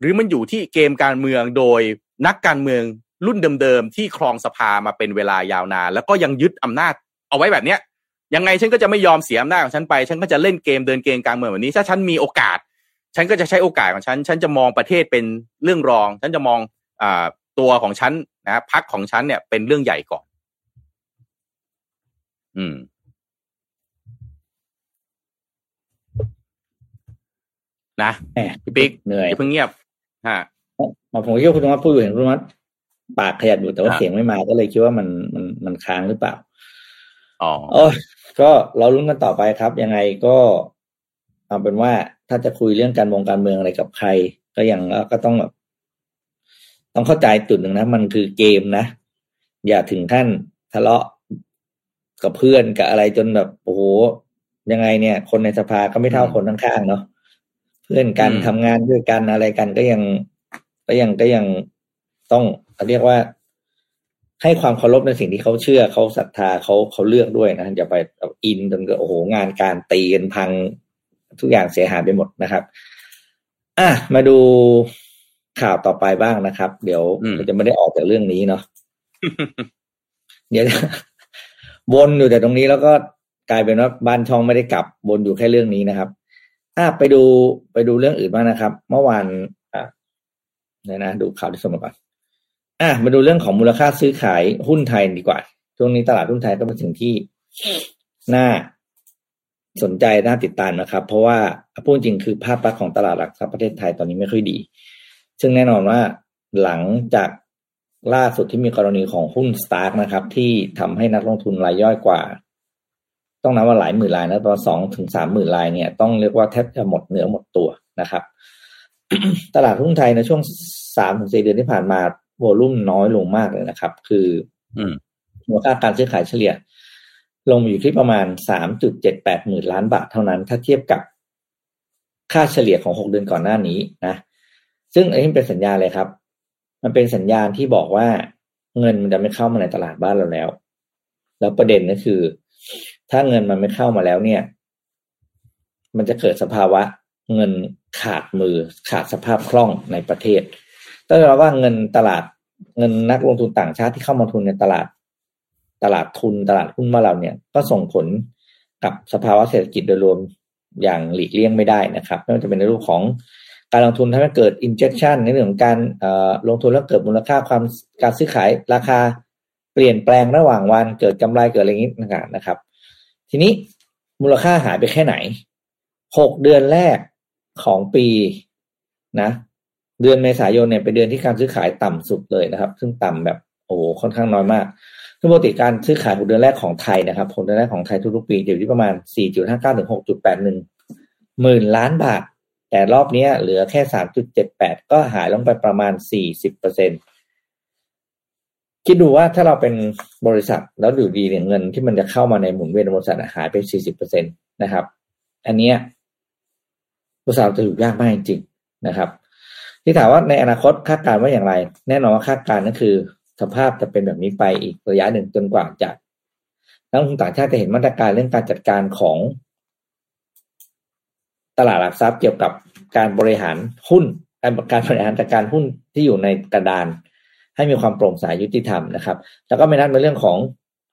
[SPEAKER 3] หรือมันอยู่ที่เกมการเมืองโดยนักการเมืองรุ่นเดิมๆที่ครองสภามาเป็นเวลายาวนานแล้วก็ยังยึดอำนาจเอาไว้แบบเนี้ยยังไงฉันก็จะไม่ยอมเสียอำนาจของฉันไป ฉันก็จะเล่นเกมเดินเกมการเมืองแบบนี้ ถ้าฉันมีโอกาส ฉันก็จะใช้โอกาสของฉัน ฉันจะมองประเทศเป็นเรื่องรอง ฉันจะมองอตัวของฉันนะพักของฉันเนี่ยเป็นเรื่องใหญ่ก่อน อืม นะ
[SPEAKER 2] แหม
[SPEAKER 3] พี่ปิ๊ก
[SPEAKER 2] เหนื่อย
[SPEAKER 3] อย่าเพิ่งเงียบฮะ
[SPEAKER 2] มาผมคิดว่าคุณธรรมะพูดอยู่เห็นคุณธรรมะปากขยับอยู่แต่ว่า
[SPEAKER 3] ครับ
[SPEAKER 2] เสียงไม่มาก็เลยคิดว่ามันมันมันค้างหรือเปล่า
[SPEAKER 3] อ๋อ
[SPEAKER 2] โอ้ยก็เราลุ้นกันต่อไปครับ ยังไงก็เอาเป็นว่าถ้าจะคุยเรื่องการมงการเมืองอะไรกับใคร ก็ยังก็ต้องแบบต้องเข้าใจจุดหนึ่งนะ มันคือเกมนะ อย่าถึงขั้นทะเลาะกับเพื่อนกับอะไรจนแบบโอ้โหยังไงเนี่ย คนในสภาก็ไม่เท่า
[SPEAKER 3] อืม
[SPEAKER 2] คนข้างๆเนาะเพื่อนกัน
[SPEAKER 3] อืม
[SPEAKER 2] ทำงานด้วยกันอะไรกันก็ยังก็ยังก็ยังต้องเรียกว่า ให้ความเคารพในสิ่งที่เขาเชื่อเขาศรัทธาเขาเขาเลือกด้วยนะอย่าไปเอาอินจนเกิดโอ้โหงานการตีกันพังทุกอย่างเสียหายไปหมดนะครับอะมาดูข่าวต่อไปบ้างนะครับ เดี๋ยว
[SPEAKER 3] อืม
[SPEAKER 2] เราจะไม่ได้ออกจากเรื่องนี้เนาะเดี๋ยววนอยู่แต่ตรงนี้แล้วก็กลายเป็นว่าบ้านช่องไม่ได้กลับวนอยู่แค่เรื่องนี้นะครับ อะไปดูไปดูเรื่องอื่นบ้างนะครับ เมื่อวานอะเดี๋ยวนะ ดูข่าวที่สมก่อนอะมาดูเรื่องของมูลค่าซื้อขายหุ้นไทยดีกว่า ช่วงนี้ตลาดหุ้นไทยก็เป็นสิ่งที่น่าสนใจน่าติดตามนะครับ เพราะว่าพูดจริงคือภาพลักษณ์ของตลาดหลักทรัพย์ประเทศไทยตอนนี้ไม่ค่อยดี ซึ่งแน่นอนว่าหลังจากล่าสุดที่มีกรณีของหุ้นสตาร์กนะครับ ที่ทำให้นักลงทุนรายย่อยกว่า ต้องนับว่าหลายหมื่นรายนะประมาณสองถึงสามหมื่นรายเนี่ยต้องเรียกว่าแทบจะหมดเนื้อหมดตัวนะครับ ตลาดหุ้นไทยในช่วงสามถึงสี่เดือนที่ผ่านมาโวลุ่มน้อยลงมากเลยนะครับ คือ
[SPEAKER 3] อืม
[SPEAKER 2] มูลค่าการซื้อขายเฉลี่ย ลงอยู่ที่ประมาณสามจุดเจ็ดแปดหมื่นล้านบาทเท่านั้น ถ้าเทียบกับค่าเฉลี่ยของหกเดือนก่อนหน้านี้นะซึ่งอันนี้เป็นสัญญาเลยครับ มันเป็นสัญญาณที่บอกว่าเงินมันจะไม่เข้ามาในตลาดบ้านเราแล้ว แล้วประเด็นก็คือ ถ้าเงินมันไม่เข้ามาแล้วเนี่ย มันจะเกิดสภาวะเงินขาดมือขาดสภาพคล่องในประเทศต้องยอมรับว่าเงินตลาดเงินนักลงทุนต่างชาติที่เข้ามาทุนในตลาด ตลาดทุนตลาดหุ้นมาเราเนี่ย ก็ส่งผลกับสภาวะเศรษฐกิจโดยรวมอย่างหลีกเลี่ยงไม่ได้นะครับไม่ว่าจะเป็นในรูปของการลงทุนทำให้เกิด injection ในเรื่องของการลงทุนแล้วเกิดมูลค่าความการซื้อขายราคาเปลี่ยนแปลงระหว่างวันเกิดกำไรเกิดอะไรอย่างนี้นะครับ ทีนี้มูลค่าหายไปแค่ไหนหกเดือนแรกของปีนะ เดือนเมษายนเนี่ยเป็นเดือนที่การซื้อขายต่ำสุดเลยนะครับ ซึ่งต่ำแบบโอ้ค่อนข้างน้อยมากซึ่งปกติการซื้อขายหกเดือนแรกของไทยนะครับหกเดือนแรกของไทยทุกๆปีอยู่ที่ประมาณ 4.59ถึง6.81หมื่นล้านบาท แต่รอบนี้เหลือแค่ 3.78 ก็หายลงไปประมาณ 40เปอร์เซ็นต์ คิดดูว่าถ้าเราเป็นบริษัทแล้วอยู่ดีเนี่ยเงินที่มันจะเข้ามาในหมุนเวียนบริษัทหายไป40เปอร์เซ็นตนะครับ อันเนี้ยบริษัทจะอยู่ยากมากจริงๆนะครับ ที่ถามว่าในอนาคตคาดการณ์ว่าอย่างไร แน่นอนว่าคาดการณ์นั่นคือ สภาพจะเป็นแบบนี้ไปอีกระยะหนึ่งจนกว่าจะนักลงทุนต่างชาติจะเห็นมาตรการเรื่องการจัดการของ ตลาดหลักทรัพย์เกี่ยวกับการบริหารหุ้นการบริหารจัดการหุ้นที่อยู่ในกระดาน ให้มีความโปร่งใสยุติธรรมนะครับ แล้วก็ไม่นัดในเรื่องของ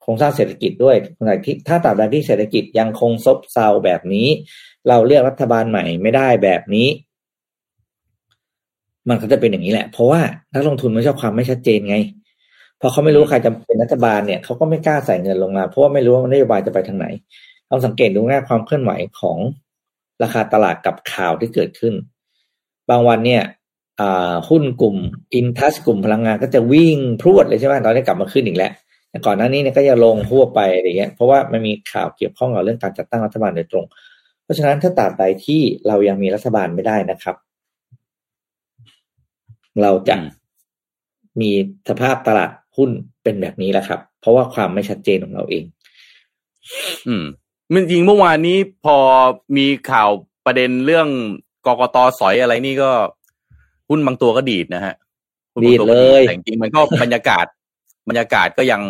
[SPEAKER 2] โครงสร้างเศรษฐกิจด้วยถ้าตราบใดที่เศรษฐกิจยังคงซบเซาแบบนี้ เราเลือกรัฐบาลใหม่ไม่ได้แบบนี้ มันก็จะเป็นอย่างนี้แหละ เพราะว่านักลงทุนไม่ชอบความไม่ชัดเจนไงพอเขาไม่รู้ใครจะเป็นรัฐบาลเนี่ยเขาก็ไม่กล้าใส่เงินลงมา เพราะว่าไม่รู้ว่านโยบายจะไปทางไหนลองสังเกตดูง่ายความเคลื่อนไหวของราคาตลาดกับข่าวที่เกิดขึ้น บางวันเนี่ย หุ้นกลุ่มอินทัสกลุ่มพลังงานก็จะวิ่งพรวดเลยใช่ไหมตอนนี้กลับมาขึ้นอีกแล้วแต่ก่อนหน้านี้เนี่ยก็จะลงพั่วไปอะไรเงี้ยเพราะว่ามันมีข่าวเกี่ยวข้องกับเรื่องการจัดตั้งรัฐบาลโดยตรง เพราะฉะนั้นถ้าตราบใดที่เรายังมีรัฐบาลไม่ได้นะครับ เราจะมีสภาพตลาดหุ้นเป็นแบบนี้แหละครับ เพราะว่าความไม่ชัดเจนของเราเอง
[SPEAKER 3] อืม มันจริงเมื่อวานนี้พอมีข่าวประเด็นเรื่องกกตสอยอะไรนี่ก็ หุ้นบางตัวก็ดีดนะฮะ
[SPEAKER 2] ดีดเลย
[SPEAKER 3] แต่จริงมันก็บรรยากาศบรรยากาศก็ยัง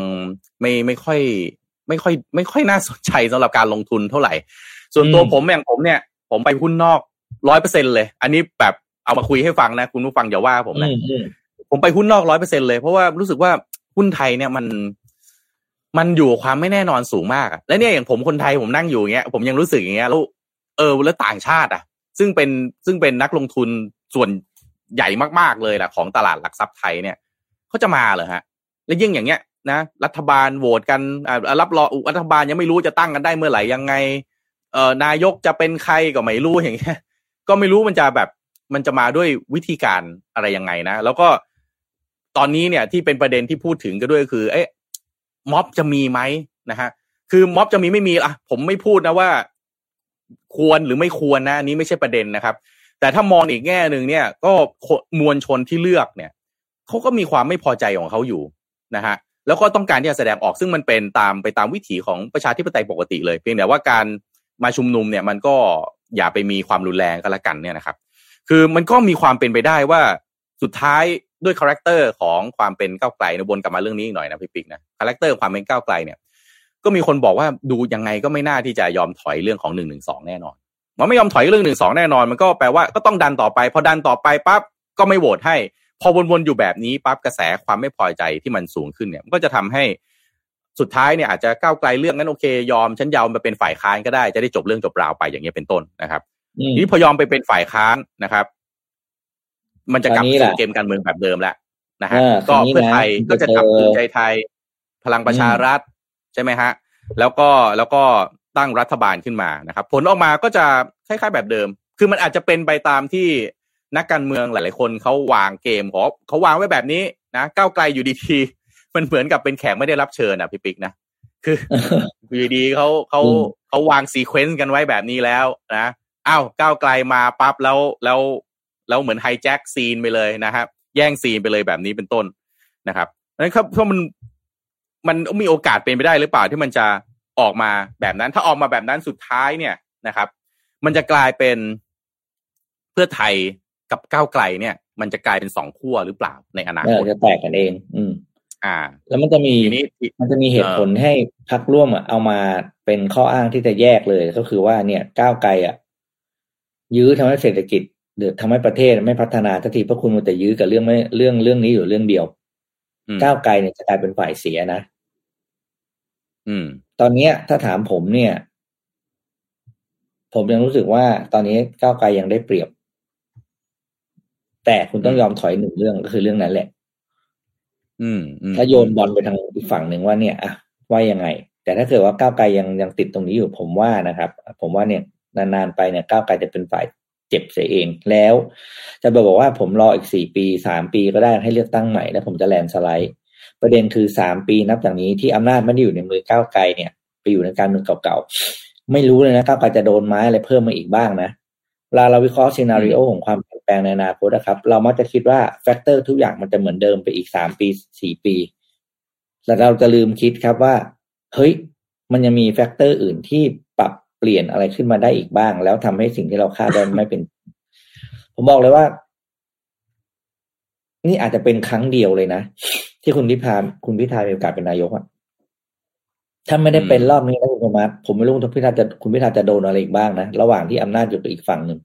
[SPEAKER 3] ไม่ไม่ค่อย ไม่ค่อย ไม่ค่อยน่าสนใจสำหรับการลงทุนเท่าไหร่ ส่วนตัวผมอย่างผมเนี่ย ผมไปหุ้นนอกร้อยเปอร์เซ็นเลย อันนี้แบบเอามาคุยให้ฟังนะ คุณผู้ฟังอย่าว่าผมนะผมไปหุ้นนอกร้อยเปอร์เซ็นเลย เพราะว่ารู้สึกว่าหุ้นไทยเนี่ยมันมันอยู่ความไม่แน่นอนสูงมากและเนี่ยอย่างผมคนไทยผมนั่งอยู่อย่างเงี้ยผมยังรู้สึกอย่างเงี้ยแล้วเออแล้วต่างชาติ อะ ซึ่งเป็นซึ่งเป็นนักลงทุนส่วน ใหญ่มากๆเลยนะของตลาดหลักทรัพย์ไทยเนี่ยเขาจะมาเหรอฮะ แล้วยิ่งอย่างเงี้ยนะ รัฐบาลโหวตกันรับรองรัฐบาลยังไม่รู้จะตั้งกันได้เมื่อไหร่ยังไง เอ่อนายกจะเป็นใครก็ไม่รู้อย่างเงี้ย ก็ไม่รู้มันจะแบบมันจะมาด้วยวิธีการอะไรยังไงนะ แล้วก็ตอนนี้เนี่ยที่เป็นประเด็นที่พูดถึงก็ด้วยคือ เอ๊ะม็อบจะมีไหมนะฮะ คือม็อบจะมีไม่มีอะผมไม่พูดนะว่า ควรหรือไม่ควรนะอันนี้ไม่ใช่ประเด็นนะครับ แต่ถ้ามองอีกแง่หนึ่งเนี่ย ก็มวลชนที่เลือกเนี่ยเขาก็มีความไม่พอใจของเขาอยู่นะฮะแล้วก็ต้องการที่จะแสดงออกซึ่งมันเป็นตามไปตามวิถีของประชาธิปไตยปกติเลย เพียงแต่ว่าการมาชุมนุมเนี่ยมันก็อย่าไปมีความรุนแรงก็แล้วกันเนี่ยนะครับ คือมันก็มีความเป็นไปได้ว่าสุดท้ายด้วย character ของความเป็นก้าวไกลนะวนกลับมาเรื่องนี้อีกหน่อยนะพี่ปิ๊กนะ character ความเป็นก้าวไกลเนี่ย ก็มีคนบอกว่าดูยังไงก็ไม่น่าที่จะยอมถอยเรื่องของหนึ่งหนึ่งสองแน่นอน มันไม่ยอมถอยเรื่องหนึ่งสองแน่นอนมันก็แปลว่าก็ต้องดันต่อไป พอดันต่อไปปั๊บก็ไม่โหวตให้ พอวนๆอยู่แบบนี้ปั๊บกระแสความไม่พอใจที่มันสูงขึ้นเนี่ยมันก็จะทำให้สุดท้ายเนี่ยอาจจะก้าวไกลเรื่องนั้นโอเค ยอมฉันยอมมาเป็นฝ่ายค้านก็ได้จะได้จบเรื่องจบราวไปอย่างเงี้ยเป็นต้นนะครับทีนี้พอยอมไปเป็นฝ่ายค้านนะครับ มันจะกลับสู่เกมการเมืองแบบเดิมแล้วนะฮะก็เพื่อไทยก็จะจับภูมิใจไทย พลังประชารัฐใช่ไหมฮะ แล้วก็แล้วก็ ตั้งรัฐบาลขึ้นมานะครับ ผลออกมาก็จะคล้ายๆแบบเดิม คือมันอาจจะเป็นไปตามที่นักการเมืองหลาย ๆ คนเขาวางเกมเขาเขาวางไว้แบบนี้นะก้าวไกลอยู่ดีๆมันเหมือนกับเป็นแขกไม่ได้รับเชิญอะพี่ปิ๊กนะคืออยู่ดีเขาเขาเขาวางซีเควนซ์กันไว้แบบนี้แล้วนะอ้าวก้าวไกลมาปั๊บแล้วแล้วแล้วเหมือนไฮแจ็คซีนไปเลยนะครับแย่งซีนไปเลยแบบนี้เป็นต้นนะครับนั้นครับเพราะมันมันมีโอกาสเป็นไปได้หรือเปล่าที่มันจะ ออกมาแบบนั้น ถ้าออกมาแบบนั้นสุดท้ายเนี่ยนะครับ มันจะกลายเป็นเพื่อไทยกับก้าวไกลเนี่ย มันจะกลายเป็นสองขั้วหรือเปล่าในอนาคต
[SPEAKER 2] จะแตกกันเอง อืม
[SPEAKER 3] อ่า
[SPEAKER 2] แล้วมันจะมีมันจะมีเหตุผลให้พักร่วมเอามาเป็นข้ออ้างที่จะแยกเลยก็คือว่าเนี่ยก้าวไกลอะ ยื้อทำให้เศรษฐกิจหรือทำให้ประเทศไม่พัฒนาทันทีเพราะคุณมันแต่ยื้อกับเรื่องไม่เรื่องเรื่องนี้อยู่เรื่องเดียวก้าวไกลเนี่ยจะกลายเป็นฝ่ายเสียนะ
[SPEAKER 3] อืม
[SPEAKER 2] ตอนเนี้ย ถ้าถามผมเนี่ย ผมยังรู้สึกว่า ตอนนี้ก้าวไกลยังได้เปรียบ แต่คุณต้องยอมถอยหนึ่งเรื่องก็คือเรื่องนั้นแหละ
[SPEAKER 3] อืม
[SPEAKER 2] ถ้าโยนบอลไปทางอีกฝั่งหนึ่งว่าเนี่ยอะว่ายังไง แต่ถ้าเกิดว่าก้าวไกลยังยังติดตรงนี้อยู่ ผมว่านะครับ ผมว่าเนี่ยนานๆไปเนี่ยก้าวไกลจะเป็นฝ่ายเจ็บเสียเองแล้ว จะบอกว่าผมรออีกสี่ปีสามปีก็ได้ให้เลือกตั้งใหม่แล้วผมจะ landslide ประเด็นคือสามปีนับจากนี้ที่อำนาจไม่ได้อยู่ในมือก้าวไกลเนี่ย ไปอยู่ในการเมืองเก่าๆ ไม่รู้เลยนะก้าวไกลจะโดนไม้อะไรเพิ่มมาอีกบ้างนะเวลาเราวิเคราะห์ scenario ของความเปลี่ยนแปลงในอนาคตนะครับ เรามักจะคิดว่า factor ทุกอย่างมันจะเหมือนเดิมไปอีกสามปีสี่ปี แต่เราจะลืมคิดครับว่า เฮ้ย มันยังมี factor อื่นที่ปรับเปลี่ยนอะไรขึ้นมาได้อีกบ้าง แล้วทำให้สิ่งที่เราคาดได้ไม่เป็น ผมบอกเลยว่า นี่อาจจะเป็นครั้งเดียวเลยนะ ที่คุณพิพาคุณพิธามีโอกาสเป็นนายกอะถ้าไม่ได้เป็นรอบนี้นะคุณโทมัสผมไม่รู้คุณพิธาจะคุณพิธาจะโดนอะไรอีกบ้างนะระหว่างที่อำนาจอยู่กับอีกฝั่งหนึ่ง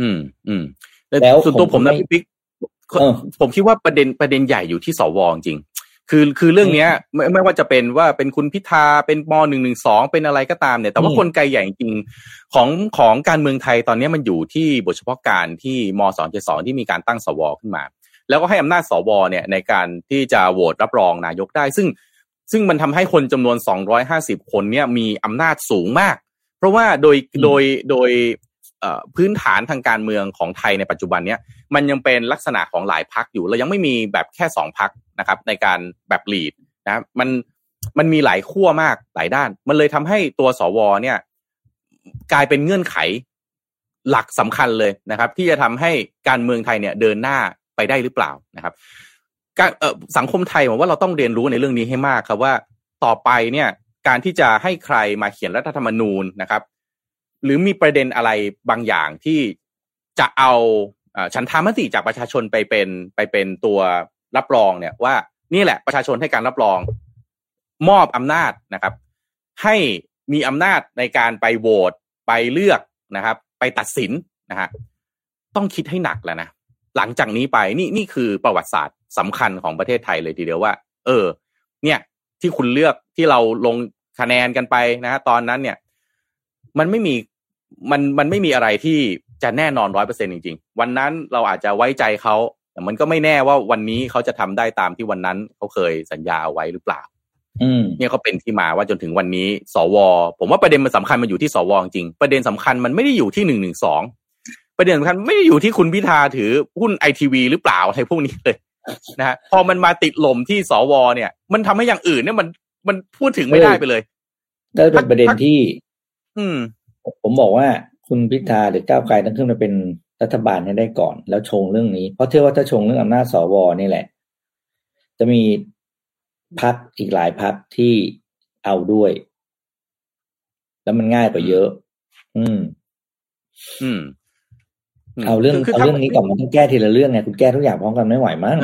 [SPEAKER 3] อืม อืม แล้วส่วนตัวผมนะพี่ปิ๊กผมคิดว่าประเด็นประเด็นใหญ่อยู่ที่สวจริง คือคือเรื่องเนี้ยไม่ไม่ว่าจะเป็นว่าเป็นคุณพิธาเป็นมหนึ่งหนึ่งสองเป็นอะไรก็ตามเนี่ย แต่ว่ากลไกใหญ่จริงของของการเมืองไทยตอนนี้มันอยู่ที่บทเฉพาะการที่มสองเจ็ดสองที่มีการตั้งสวขึ้นมา แล้วก็ให้อำนาจสวเนี่ยในการที่จะโหวตรับรองนายกได้ ซึ่งซึ่งมันทำให้คนจำนวนสองร้อยห้าสิบคนเนี่ยมีอำนาจสูงมาก เพราะว่าโดยโดยโดยพื้นฐานทางการเมืองของไทยในปัจจุบันเนี้ยมันยังเป็นลักษณะของหลายพักอยู่เรายังไม่มีแบบแค่สองพักนะครับในการแบบลีดนะมันมันมีหลายขั้วมากหลายด้าน มันเลยทำให้ตัวสวเนี่ย กลายเป็นเงื่อนไขหลักสำคัญเลยนะครับ ที่จะทำให้การเมืองไทยเนี่ยเดินหน้า ไปได้หรือเปล่านะครับการสังคมไทยผมว่าเราต้องเรียนรู้ในเรื่องนี้ให้มากครับว่าต่อไปเนี่ยการที่จะให้ใครมาเขียนรัฐธรรมนูญนะครับ หรือมีประเด็นอะไรบางอย่างที่จะเอาฉันทามติจากประชาชนไปเป็นไปเป็นตัวรับรองเนี่ยว่านี่แหละประชาชนให้การรับรองมอบอำนาจนะครับ ให้มีอำนาจในการไปโหวตไปเลือกนะครับ ไปตัดสินนะฮะต้องคิดให้หนักแล้วนะ หลังจากนี้ไปนี่นี่คือประวัติศาสตร์สำคัญของประเทศไทยเลยทีเดียวว่า เออ เนี่ย ที่คุณเลือกที่เราลงคะแนนกันไปนะฮะตอนนั้นเนี่ย มันไม่มีมันมันไม่มีอะไรที่จะแน่นอนร้อยเปอร์เซ็นจริง ๆ วันนั้นเราอาจจะไว้ใจเขาแต่มันก็ไม่แน่ว่าวันนี้เขาจะทำได้ตามที่วันนั้นเขาเคยสัญญาเอาไว้หรือเปล่า
[SPEAKER 2] อืม
[SPEAKER 3] เนี่ยก็เป็นที่มาว่าจนถึงวันนี้ สว ผมว่าประเด็นมันสำคัญมันอยู่ที่สวจริงประเด็นสำคัญมันไม่ได้อยู่ที่หนึ่งหนึ่งสอง ประเด็นสำคัญไม่ได้อยู่ที่คุณพิธาถือหุ้นไอทีวีหรือเปล่าอะไรพวกนี้เลยนะฮะพอมันมาติดลมที่สวเนี่ย มันทำให้อย่างอื่นเนี่ยมันมันพูดถึงไม่ได้ไปเลย
[SPEAKER 2] ได้เป็นประเด็นที่
[SPEAKER 3] อืม
[SPEAKER 2] ผมบอกว่าคุณพิธาหรือก้าวไกลต้องขึ้นมาเป็นรัฐบาลให้ได้ก่อน แล้วชงเรื่องนี้ เพราะเชื่อว่าถ้าชงเรื่องอำนาจสวนี่แหละ จะมีพักอีกหลายพักที่เอาด้วย แล้วมันง่ายกว่าเยอะ อืม
[SPEAKER 3] อืม
[SPEAKER 2] เอาเรื่องเอาเรื่องนี้ก่อนมันต้องแก้ทีละเรื่องไงคุณแก้ทุกอย่างพร้อมกันไม่ไหวมั้ง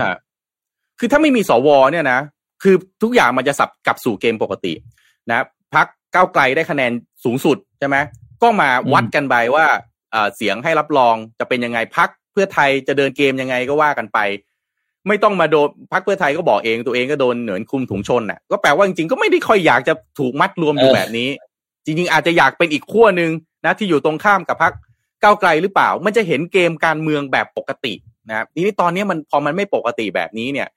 [SPEAKER 3] คือถ้าไม่มีสวเนี่ยนะคือทุกอย่างมันจะสับกลับสู่เกมปกติ นะพักก้าวไกลได้คะแนนสูงสุดใช่ไหมก็มาวัดกันไปว่าเสียงให้รับรองจะเป็นยังไงพักเพื่อไทยจะเดินเกมยังไงก็ว่ากันไป ไม่ต้องมาโดนพักเพื่อไทยก็บอกเองตัวเองก็โดนเหนือนคุมถุงชนน่ะก็แปลว่าจริงๆก็ไม่ได้ค่อยอยากจะถูกมัดรวมอยู่แบบนี้ จริง ๆ อาจจะอยากเป็นอีกขั้วหนึ่งนะที่อยู่ตรงข้ามกับพัก ก้าวไกลหรือเปล่า มันจะเห็นเกมการเมืองแบบปกตินะครับทีนี้ตอนนี้มันพอมันไม่ปกติแบบนี้เนี่ย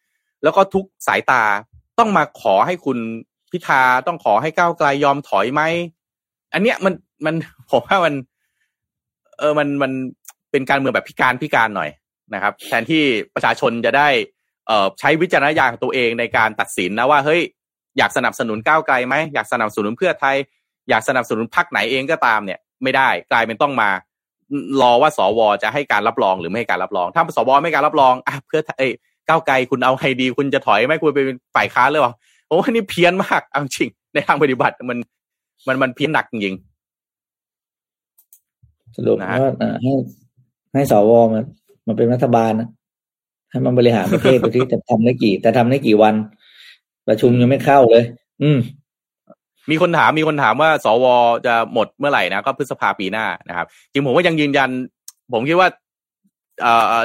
[SPEAKER 3] แล้วก็ทุกสายตาต้องมาขอให้คุณพิธาต้องขอให้ก้าวไกลยอมถอยไหมอันเนี้ยมันมันผมว่ามัน เออมันมันเป็นการเมืองแบบพิการพิการหน่อยนะครับ แทนที่ประชาชนจะได้เอ่อใช้วิจารณญาณของตัวเองในการตัดสินนะว่าเฮ้ยอยากสนับสนุนก้าวไกลไหมอยากสนับสนุนเพื่อไทย อยากสนับสนุนพรรคไหนเองก็ตามเนี่ย ไม่ได้กลายเป็นต้องมา รอว่าสวจะให้การรับรองหรือไม่ให้การรับรอง ถ้าสวไม่การรับรองอะเพื่อเอ้ก้าวไกลคุณเอาใครดี คุณจะถอยไหมคุณไปเป็นฝ่ายค้านเลยหรอโอ้นี่เพี้ยนมากจริง ในทางปฏิบัติมัน มันมันเพี้ยนหนักจริง
[SPEAKER 2] สรุปว่าให้ให้สวมันมันเป็นรัฐบาลนะให้มันบริหารประเทศไปที่จะทำได้กี่ แต่ทำได้กี่วัน ประชุมยังไม่เข้าเลย อืม
[SPEAKER 3] มีคนถามมีคนถามว่าสวจะหมดเมื่อไหร่นะก็พฤษภาปีหน้านะครับ จริงผมว่ายังยืนยัน ผมคิดว่า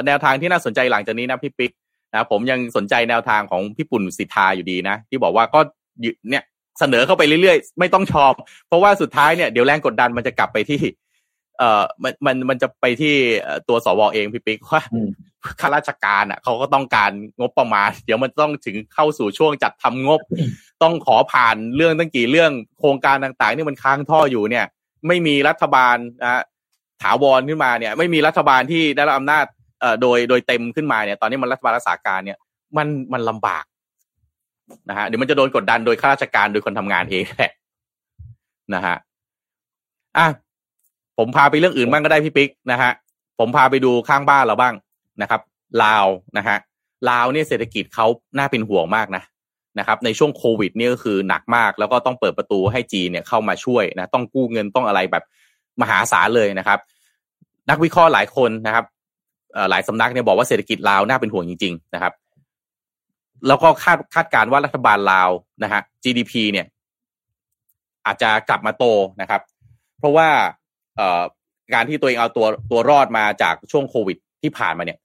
[SPEAKER 3] แนวทางที่น่าสนใจหลังจากนี้นะพี่ปิ๊กนะผมยังสนใจแนวทางของพี่ปุ่นสิทธาอยู่ดีนะ ที่บอกว่าก็เนี่ยเสนอเข้าไปเรื่อยๆ ไม่ต้องชอบเพราะว่าสุดท้ายเนี่ยเดี๋ยวแรงกดดันมันจะกลับไปที่ เอ่อมันมันมันจะไปที่ตัวสวเองพี่ปิ๊กว่าข้าราชการอะเขาก็ต้องการงบประมาณ เดี๋ยวมันต้องถึงเข้าสู่ช่วงจัดทำงบ ต้องขอผ่านเรื่องตั้งกี่เรื่องโครงการต่างๆนี่มันค้างท่ออยู่เนี่ย ไม่มีรัฐบาลนะถาวรขึ้นมาเนี่ย ไม่มีรัฐบาลที่ได้รับอำนาจเอ่อโดยโดยเต็มขึ้นมาเนี่ย ตอนนี้มันรัฐบาลรักษาการเนี่ย มันมันลำบากนะฮะเดี๋ยวมันจะโดนกดดันโดยข้าราชการโดยคนทำงานเองแหละนะฮะอะ ผมพาไปเรื่องอื่นบ้างก็ได้พี่ปิ๊กนะฮะผมพาไปดูข้างบ้านเราบ้างนะครับ ลาวนะฮะลาวเนี่ยเศรษฐกิจเขาน่าเป็นห่วงมากนะนะครับ ในช่วงโควิดนี่ก็คือหนักมาก แล้วก็ต้องเปิดประตูให้จีนเนี่ยเข้ามาช่วยนะต้องกู้เงินต้องอะไรแบบมหาศาลเลยนะครับ นักวิเคราะห์หลายคนนะครับหลายสำนักเนี่ยบอกว่าเศรษฐกิจลาวน่าเป็นห่วงจริง ๆ นะครับ แล้วก็คาดคาดการว่ารัฐบาลลาวนะฮะ GDP เนี่ย อาจจะกลับมาโตนะครับ เพราะว่า การที่ตัวเองเอาตัวตัวรอดมาจากช่วงโควิดที่ผ่านมาเนี่ย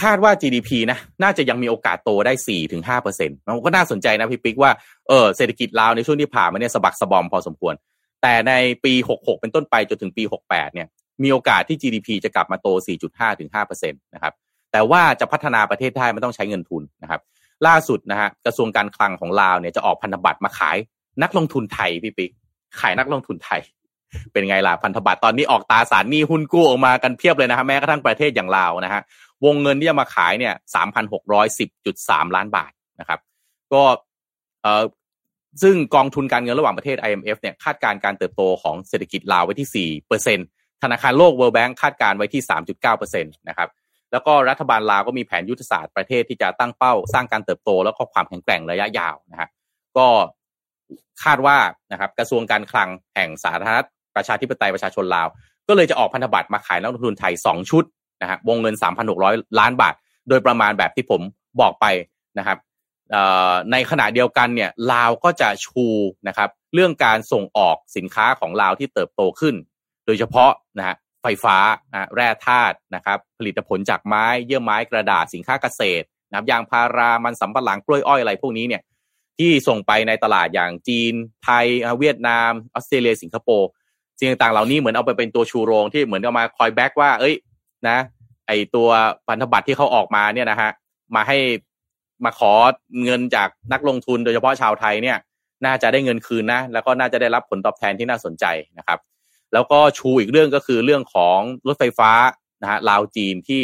[SPEAKER 3] คาดว่า GDP นะ น่าจะยังมีโอกาสโตได้สี่ถึงห้าเปอร์เซ็นต์มันก็น่าสนใจนะพี่ปิ๊กว่าเออเศรษฐกิจลาวในช่วงที่ผ่านมาเนี่ยสะบักสะบอมพอสมควร แต่ในปีหกหกเป็นต้นไปจนถึงปีหกแปดเนี่ย มีโอกาสที่ GDP จะกลับมาโต4.5ถึง5เปอร์เซ็นต์นะครับแต่ว่าจะพัฒนาประเทศได้มันต้องใช้เงินทุนนะครับ ล่าสุดนะฮะกระทรวงการคลังของลาวเนี่ยจะออกพันธบัตรมาขายนักลงทุนไทยพี่ปิ๊กขายนักลงทุนไทย เป็นไงล่ะพันธบัตรตอนนี้ออกตาสารหนี้หุ้นกู้ออกมากันเพียบเลยนะฮะแม้กระทั่งประเทศอย่างลาวนะฮะวงเงินที่จะมาขายเนี่ยสามพันหกร้อยสิบจุดสามล้านบาทนะครับ ก็เอ่อซึ่งกองทุนการเงินระหว่างประเทศ IMF เนี่ยคาดการการเติบโตของเศรษฐกิจลาวไว้ที่สี่เปอร์เซ็นธนาคารโลก World Bank คาดการไว้ที่สามจุดเก้าเปอร์เซ็นตนะครับแล้วก็รัฐบาลลาวก็มีแผนยุทธศาสตร์ประเทศที่จะตั้งเป้า สร้างการเติบโต แล้วก็ความแข็งแกร่งระยะยาวนะฮะก็คาดว่านะครับกระทรวงการคลังแห่งสาธารณ ประชาธิปไตยประชาชนลาว ก็เลยจะออกพันธบัตรมาขายนักลงทุนไทยสองชุดนะฮะวงเงิน 3,600 ล้านบาท โดยประมาณแบบที่ผมบอกไปนะครับในขณะเดียวกันเนี่ยลาวก็จะชูนะครับเรื่องการส่งออกสินค้าของลาวที่เติบโตขึ้น โดยเฉพาะนะฮะไฟฟ้านะแร่ธาตุนะครับผลิตผลจากไม้เยื่อไม้กระดาษสินค้าเกษตรนะครับยางพารามันสำปะหลังกล้วยอ้อยอะไรพวกนี้เนี่ยที่ส่งไปในตลาดอย่างจีน ไทยเวียดนามออสเตรเลียสิงคโปร์ สิ่งต่างๆเหล่านี้เหมือนเอาไปเป็นตัวชูโรงที่เหมือนเอามาคอยแบ็กว่า เอ้ย นะ ไอตัวพันธบัตรที่เขาออกมาเนี่ยนะฮะ มาให้มาขอเงินจากนักลงทุนโดยเฉพาะชาวไทยเนี่ย น่าจะได้เงินคืนนะ แล้วก็น่าจะได้รับผลตอบแทนที่น่าสนใจนะครับ แล้วก็ชูอีกเรื่องก็คือเรื่องของรถไฟฟ้านะฮะลาวจีนที่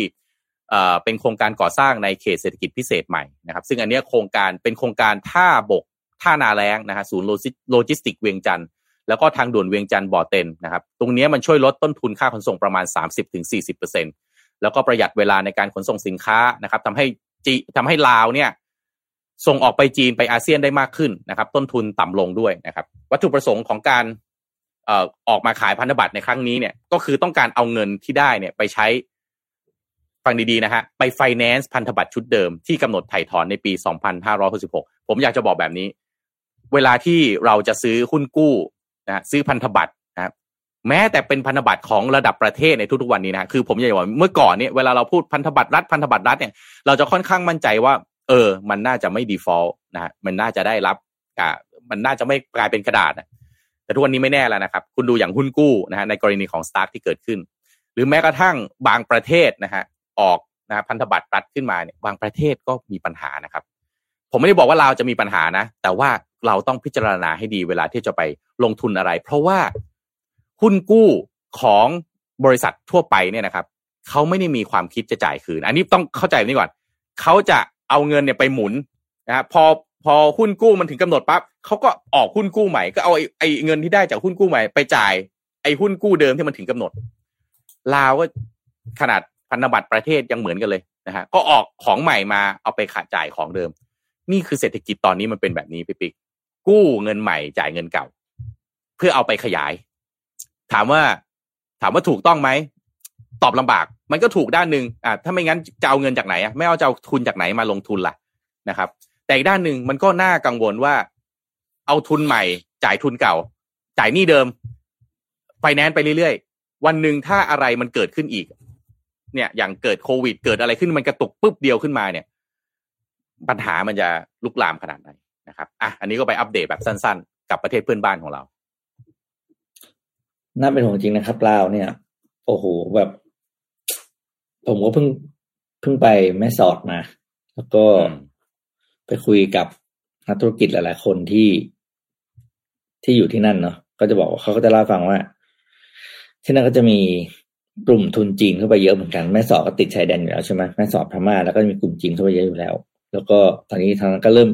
[SPEAKER 3] เอ่อเป็นโครงการก่อสร้างในเขตเศรษฐกิจพิเศษใหม่นะครับ ซึ่งอันนี้โครงการเป็นโครงการท่าบกท่านาแล้งนะฮะศูนย์โลจิสติกเวียงจันทน์ แล้วก็ทางด่วนเวียงจันทน์บ่อเต็นนะครับ ตรงนี้มันช่วยลดต้นทุนค่าขนส่งประมาณ 30-40%แล้วก็ประหยัดเวลาในการขนส่งสินค้านะครับทำให้จีทำให้ลาวเนี่ยส่งออกไปจีนไปอาเซียนได้มากขึ้นนะครับ ต้นทุนต่ำลงด้วยนะครับ วัตถุประสงค์ของการเอ่อออกมาขายพันธบัตรในครั้งนี้เนี่ย ก็คือต้องการเอาเงินที่ได้เนี่ยไปใช้ฟังดีๆนะฮะไปไฟแนนซ์พันธบัตรชุดเดิมที่กำหนดไถ่ถอนในปี 2566 ผมอยากจะบอกแบบนี้ เวลาที่เราจะซื้อหุ้นกู้ นะซื้อพันธบัตรนะแม้แต่เป็นพันธบัตรของระดับประเทศในทุกๆวันนี้นะคือผมอยากบอกเมื่อก่อนเนี่ยเวลาเราพูดพันธบัตรรัฐพันธบัตรรัฐเนี่ยเราจะค่อนข้างมั่นใจว่า เออ มันน่าจะไม่ default นะมันน่าจะได้รับอ่ามันน่าจะไม่กลายเป็นกระดาษนะแต่ทุกวันนี้ไม่แน่แล้วนะครับ คุณดูอย่างหุ้นกู้นะฮะในกรณีของ Stark ที่เกิดขึ้น หรือแม้กระทั่งบางประเทศนะฮะออกนะพันธบัตรรัฐขึ้นมาเนี่ยบางประเทศก็มีปัญหานะครับ ผมไม่ได้บอกว่าเราจะมีปัญหานะ แต่ว่าเราต้องพิจารณาให้ดีเวลาที่จะไปลงทุนอะไร เพราะว่าหุ้นกู้ของบริษัททั่วไปเนี่ยนะครับเขาไม่ได้มีความคิดจะจ่ายคืน อันนี้ต้องเข้าใจนี่ก่อนเขาจะเอาเงินเนี่ยไปหมุนนะพอพอหุ้นกู้มันถึงกำหนดปั๊บเขาก็ออกหุ้นกู้ใหม่ก็เอาไอ้ไอเงินที่ได้จากหุ้นกู้ใหม่ไปจ่ายไอ้หุ้นกู้เดิมที่มันถึงกำหนดลาวก็ขนาดพันธบัตรประเทศยังเหมือนกันเลยนะฮะก็ออกของใหม่มาเอาไปขาดจ่ายของเดิม นี่คือเศรษฐกิจตอนนี้มันเป็นแบบนี้พี่ปิ๊กกู้เงินใหม่จ่ายเงินเก่า เพื่อเอาไปขยาย ถามว่า ถามว่าถูกต้องไหมตอบลำบาก มันก็ถูกด้านหนึ่งอ่าถ้าไม่งั้นจะเอาเงินจากไหนอะไม่เอาจะเอาทุนจากไหนมาลงทุนล่ะนะครับ แต่อีกด้านหนึ่งมันก็น่ากังวลว่า เอาทุนใหม่ จ่ายทุนเก่า จ่ายหนี้เดิมไฟแนนซ์ไปเรื่อยๆ วันหนึ่งถ้าอะไรมันเกิดขึ้นอีก เนี่ย อย่างเกิดโควิด เกิดอะไรขึ้นมันกระตุกปุ๊บเดียวขึ้นมาเนี่ย ปัญหามันจะลุกลามขนาดไหนนะครับ อะ อันนี้ก็ไปอัปเดตแบบสั้นๆ กับประเทศเพื่อนบ้านของเรา
[SPEAKER 2] น่าเป็นห่วงจริงนะครับลาวเนี่ย โอ้โห แบบ ผมก็เพิ่งเพิ่งไปแม่สอดมา แล้วก็ไปคุยกับนักธุรกิจหลายๆ คนที่ที่อยู่ที่นั่นเนาะ ก็จะบอกว่าเขาก็จะเล่าฟังว่า ที่นั่นก็จะมีกลุ่มทุนจีนเข้าไปเยอะเหมือนกัน แม่สอดก็ติดชายแดนอยู่แล้วใช่ไหมแม่สอดพม่าแล้วก็มีกลุ่มจีนเข้าไปเยอะอยู่แล้ว แล้วก็ตอนนี้ทางนั้นก็เริ่ม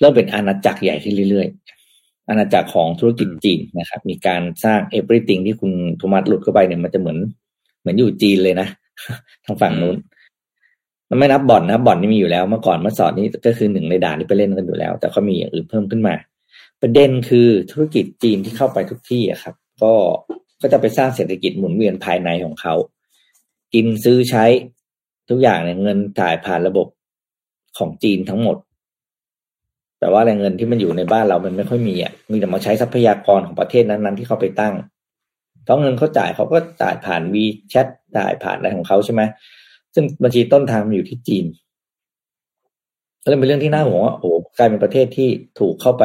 [SPEAKER 2] เริ่มเป็นอาณาจักรใหญ่ขึ้นเรื่อยๆ อาณาจักรของธุรกิจจีนนะครับ มีการสร้าง everything ที่คุณโทมัสหลุดเข้าไปเนี่ยมันจะเหมือน เหมือนอยู่จีนเลยนะทางฝั่งนู้นมันไม่นับบ่อนนะบ่อนนี่มีอยู่แล้วเมื่อก่อนเมื่อสอนนี้ก็คือหนึ่งในด่านที่ไปเล่นกันอยู่แล้ว แต่ก็มีอย่างอื่นเพิ่มขึ้นมา ประเด็นคือธุรกิจจีนที่เข้าไปทุกที่อะครับ ก็ก็จะไปสร้างเศรษฐกิจหมุนเวียนภายในของเขา กินซื้อใช้ทุกอย่างเนี่ยเงินจ่ายผ่านระบบ ของจีนทั้งหมด แต่ว่าแรงเงินที่มันอยู่ในบ้านเรามันไม่ค่อยมีอะมีแต่มาใช้ทรัพยากรของประเทศนั้นๆที่เขาไปตั้งต้องเงินเขาจ่ายเขาก็จ่ายผ่านวีแชทจ่ายผ่านอะไรของเขาใช่ไหมซึ่งบัญชีต้นทางมันอยู่ที่จีนก็เลยเป็นเรื่องที่น่าห่วงว่าโอ้กลายเป็นประเทศที่ถูกเข้าไป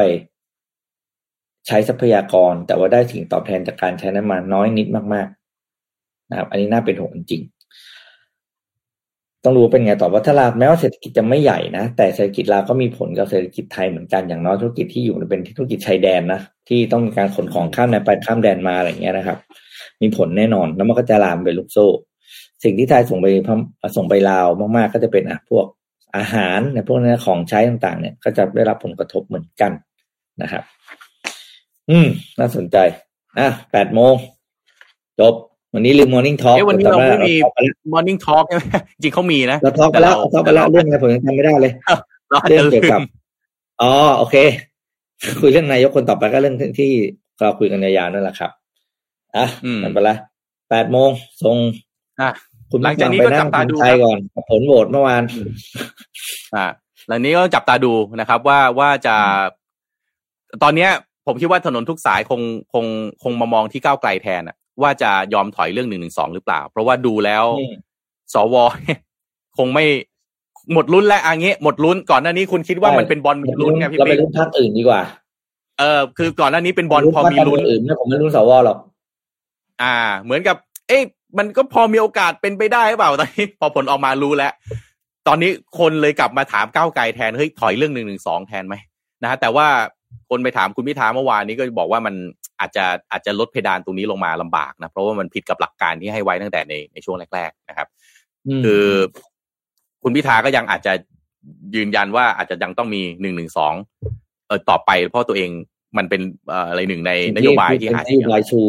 [SPEAKER 2] ใช้ทรัพยากร แต่ว่าได้สิ่งตอบแทนจากการใช้น้ำมันน้อยนิดมาก ๆ นะครับ อันนี้น่าเป็นห่วงจริง ต้องรู้เป็นไงต่อว่าถ้าลาวแม้ว่าเศรษฐกิจจะไม่ใหญ่นะ แต่เศรษฐกิจลาวก็มีผลกับเศรษฐกิจไทยเหมือนกันอย่างน้อยธุรกิจที่อยู่เป็นธุรกิจชายแดนนะที่ต้องมีการขนของข้ามแดนไปข้ามแดนมาอะไรเงี้ยนะครับ มีผลแน่นอนแล้วมันก็จะลามไปลูกโซ่ สิ่งที่ไทยส่งไปส่งไปลาวมาก ๆ ก็จะเป็นอะพวกอาหารในพวกนี้ของใช้ต่างๆ เนี่ย ก็จะได้รับผลกระทบเหมือนกันนะครับ อืม น่าสนใจ อะแปดโมงจบ วันนี้ลืม Morning Talk
[SPEAKER 3] เอ้วันนี้เราไม่มี Morning Talk ใช่ไหมจริงเขามีนะ
[SPEAKER 2] เราทอกไปแล้วทอกไปแล้วเรื่องอะไรผมยังจำไม่ได้เลยเรื่องเกี่ยวกับอ๋อโอเค คุยเรื่องนายกคนต่อไปก็เรื่องที่เราคุยกันยาวๆนั่นแหละครับอะมันไปละแปดโมงส่ง
[SPEAKER 3] อะ
[SPEAKER 2] คุณ
[SPEAKER 3] หลังจากนี้ก็จับตาดู
[SPEAKER 2] ไทยก่อนผลโหวตเมื่อวาน
[SPEAKER 3] อ่าหลังนี้ก็จับตาดูนะครับ ว่าว่าจะ ตอนเนี้ย ผมคิดว่าถนนทุกสายคงคงคงมามองที่ก้าวไกลแทนอะ ว่าจะยอมถอยเรื่องหนึ่งหนึ่งสองหรือเปล่า เพราะว่าดูแล้วสวคงไม่หมดลุ้นแล้วอันนี้หมดลุ้นก่อนหน้านี้คุณคิดว่ามันเป็นบอลมีลุ้นไงพี่
[SPEAKER 2] เราไป
[SPEAKER 3] ปิ๊ก
[SPEAKER 2] ลุ้นพรรคอื่นดีกว่า
[SPEAKER 3] เออ คือก่อนหน้านี้เป็นบอลพอมีลุ้น
[SPEAKER 2] อื่นไม่ผมไม่ลุ้นสวหรอก
[SPEAKER 3] อ่า เหมือนกับ เอ๊ะมันก็พอมีโอกาสเป็นไปได้หรือเปล่าตอนนี้พอผลออกมารู้แล้ว ตอนนี้คนเลยกลับมาถามก้าวไกลแทนเฮ้ยถอยเรื่องหนึ่งหนึ่งสองแทนไหมนะฮะแต่ว่า คนไปถามคุณพิธาเมื่อวานนี้ก็บอกว่ามันอาจจะอาจจะลดเพดานตรงนี้ลงมาลำบากนะเพราะว่ามันผิดกับหลักการที่ให้ไว้ตั้งแต่ในในช่วงแรก ๆ นะครับ คือคุณพิธาก็ยังอาจจะยืนยันว่าอาจจะยังต้องมีหนึ่งหนึ่งสองเออต่อไปเพราะตัวเองมันเป็นเอ่ออะไรหนึ่งในนโยบายที่หา
[SPEAKER 2] น
[SPEAKER 3] เสี
[SPEAKER 2] โย
[SPEAKER 3] ยนโย
[SPEAKER 2] บายชู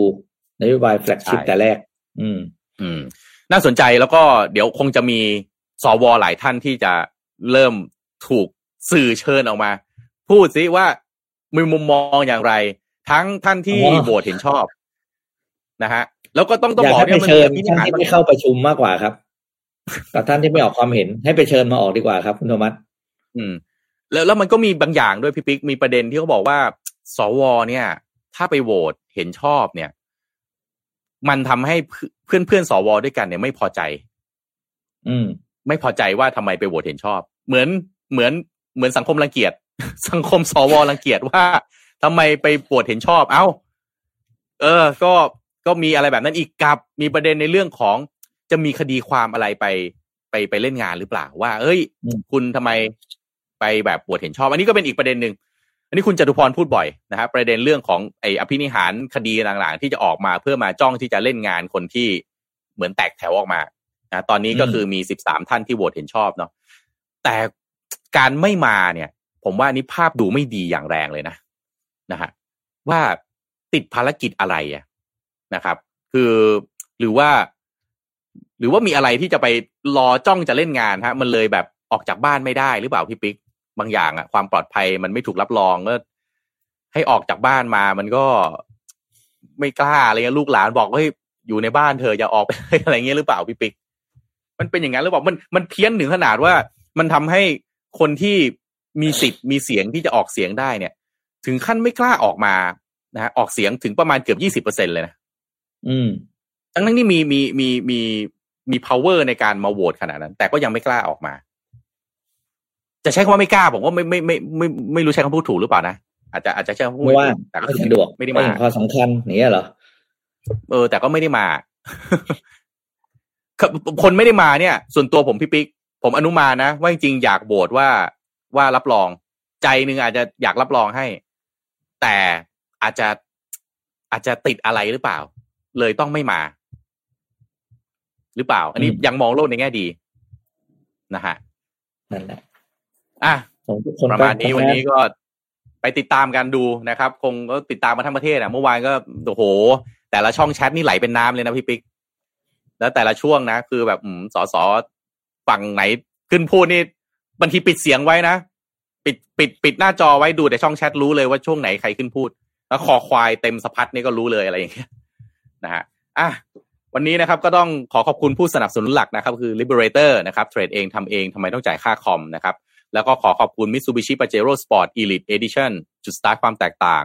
[SPEAKER 2] นโยบาย flagship
[SPEAKER 3] ใช่
[SPEAKER 2] แต่แรก อืม
[SPEAKER 3] อืม น่าสนใจแล้วก็เดี๋ยวคงจะมีสวหลายท่านที่จะเริ่มถูกสื่อเชิญออกมา พูดซิว่า มีมุมมองอย่างไร ทั้งท่านที่
[SPEAKER 2] อ๋อ
[SPEAKER 3] โหวตเห็นชอบนะฮะ แล้วก็ต้องต้อง
[SPEAKER 2] อยาก
[SPEAKER 3] บอก
[SPEAKER 2] ให้
[SPEAKER 3] เนี่
[SPEAKER 2] ไป
[SPEAKER 3] ยมัน
[SPEAKER 2] เชิญ
[SPEAKER 3] มี
[SPEAKER 2] ท่าน
[SPEAKER 3] หาร
[SPEAKER 2] ที่ไม่เข้าประชุมมากกว่าครับกับท่านที่ไม่ออกความเห็นให้ไปเชิญมาออกดีกว่าครับคุณโทมัส
[SPEAKER 3] อืม แล้วแล้วมันก็มีบางอย่างด้วยพี่ปิ๊กมีประเด็นที่เขาบอกว่า สวเนี่ย ถ้าไปโหวตเห็นชอบเนี่ย มันทำให้เพื่อนเพื่อนๆสวด้วยกันเนี่ยไม่พอใจ
[SPEAKER 2] อืม
[SPEAKER 3] ไม่พอใจว่าทำไมไปโหวตเห็นชอบ เหมือนเหมือนเหมือนสังคมรังเกียจ สังคมสวรังเกียจว่าทำไมไปโหวตเห็นชอบ เอ้า เออ ก็ก็มีอะไรแบบนั้นอีกกับมีประเด็นในเรื่องของจะมีคดีความอะไรไป ไปไปเล่นงานหรือเปล่า ว่า เอ้ย คุณทำไมไปแบบปวดเห็นชอบ อันนี้ก็เป็นอีกประเด็นหนึ่งอันนี้คุณจตุพรพูดบ่อยนะครับประเด็นเรื่องของไอ้อภินิหารคดีต่างๆ ที่จะออกมาเพื่อมาจ้องที่จะเล่นงานคนที่เหมือนแตกแถวออกมานะตอนนี้ก็คือมีสิบสามท่านที่โหวตเห็นชอบเนาะแต่การไม่มาเนี่ย ผมว่านี้ภาพดูไม่ดีอย่างแรงเลยนะนะฮะว่าติดภารกิจอะไรนะครับ คือหรือว่า หรือว่ามีอะไรที่จะไปรอจ้องจะเล่นงานฮะ มันเลยแบบออกจากบ้านไม่ได้หรือเปล่าพี่ปิ๊กบางอย่างอะความปลอดภัยมันไม่ถูกรับรองก็ให้ออกจากบ้านมามันก็ไม่กล้าอะไรเงี้ยลูกหลานบอกว่าอยู่ในบ้านเธออย่าออกไปอะไรเงี้ยหรือเปล่าพี่ปิ๊กมันเป็นอย่างนั้นหรือเปล่ามันมันเพี้ยนถึงขนาดว่ามันทำให้คนที่ มีสิทธิ์มีเสียงที่จะออกเสียงได้เนี่ย ถึงขั้นไม่กล้าออกมานะฮะออกเสียงถึงประมาณเกือบยี่สิบเปอร์เซ็นเลยนะ
[SPEAKER 2] อืม
[SPEAKER 3] ทั้งนั้นนี่มีมีมีมีมี power ในการมาโหวตขนาดนั้น แต่ก็ยังไม่กล้าออกมา จะใช้คำว่าไม่กล้า ผมว่าไม่ไม่ไม่ไม่ไม่รู้ใช้คำพูดถูกหรือเปล่านะอาจจะอาจจะใช้คำพูด
[SPEAKER 2] ว่าแต่ก็สะดวก
[SPEAKER 3] ไม่ได้มา
[SPEAKER 2] พอสำคัญนี่เหรอ
[SPEAKER 3] เออ แต่ก็ไม่ได้มาคนไม่ได้มาเนี่ย ส่วนตัวผมพี่ปิ๊กผมอนุมานะว่าจริงๆอยากโหวตว่า ว่ารับรอง ใจหนึ่งอาจจะอยากรับรองให้ แต่อาจจะอาจจะติดอะไรหรือเปล่า เลยต้องไม่มา หรือเปล่า อันนี้ยังมองโลกในแง่ดีนะฮะ
[SPEAKER 2] นั่นแหละ
[SPEAKER 3] อะประมาณนี้วันนี้ก็ไปติดตามกันดูนะครับ คงก็ติดตามมาทั้งประเทศอะเมื่อวานก็โอ้โห แต่ละช่องแชทนี่ไหลเป็นน้ำเลยนะพี่ปิ๊กแล้วแต่ละช่วงนะ คือแบบสอสอฝั่งไหนขึ้นพูดนี่ บางทีปิดเสียงไว้นะ ปิดปิดปิดหน้าจอไว้ดูแต่ช่องแชทรู้เลยว่าช่วงไหนใครขึ้นพูด แล้วคอควายเต็มสะพัดนี่ก็รู้เลยอะไรอย่างเงี้ยนะฮะอะวันนี้นะครับก็ต้องขอขอบคุณผู้สนับสนุนหลักนะครับ คือ Liberator นะครับเทรดเองทำเองทำไมต้องจ่ายค่าคอมนะครับ แล้วก็ขอขอบคุณ Mitsubishi Pajero Sport Elite Edition จุดสตาร์ทความแตกต่าง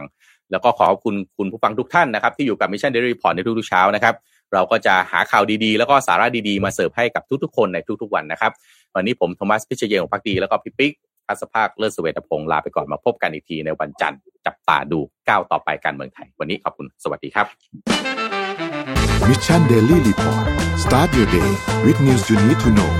[SPEAKER 3] แล้วก็ขอขอบคุณคุณผู้ฟังทุกท่านนะครับ ที่อยู่กับ Mission Daily Report ในทุกๆเช้านะครับ เราก็จะหาข่าวดีๆ แล้วก็สาระดีๆ มาเสิร์ฟให้กับทุกๆ คนในทุกๆวันนะครับ วันนี้ผมโทมัสพิเชเยของพักดีแล้วก็พี่ปิ๊กพัสภาคเลิศสเวตพงศ์ลาไปก่อนมาพบกันอีกทีในวันจันทร์จับตาดูก้าวต่อไปการเมืองไทย วันนี้ขอบคุณสวัสดีครับ
[SPEAKER 1] Mission Daily Report start your day with news you need to know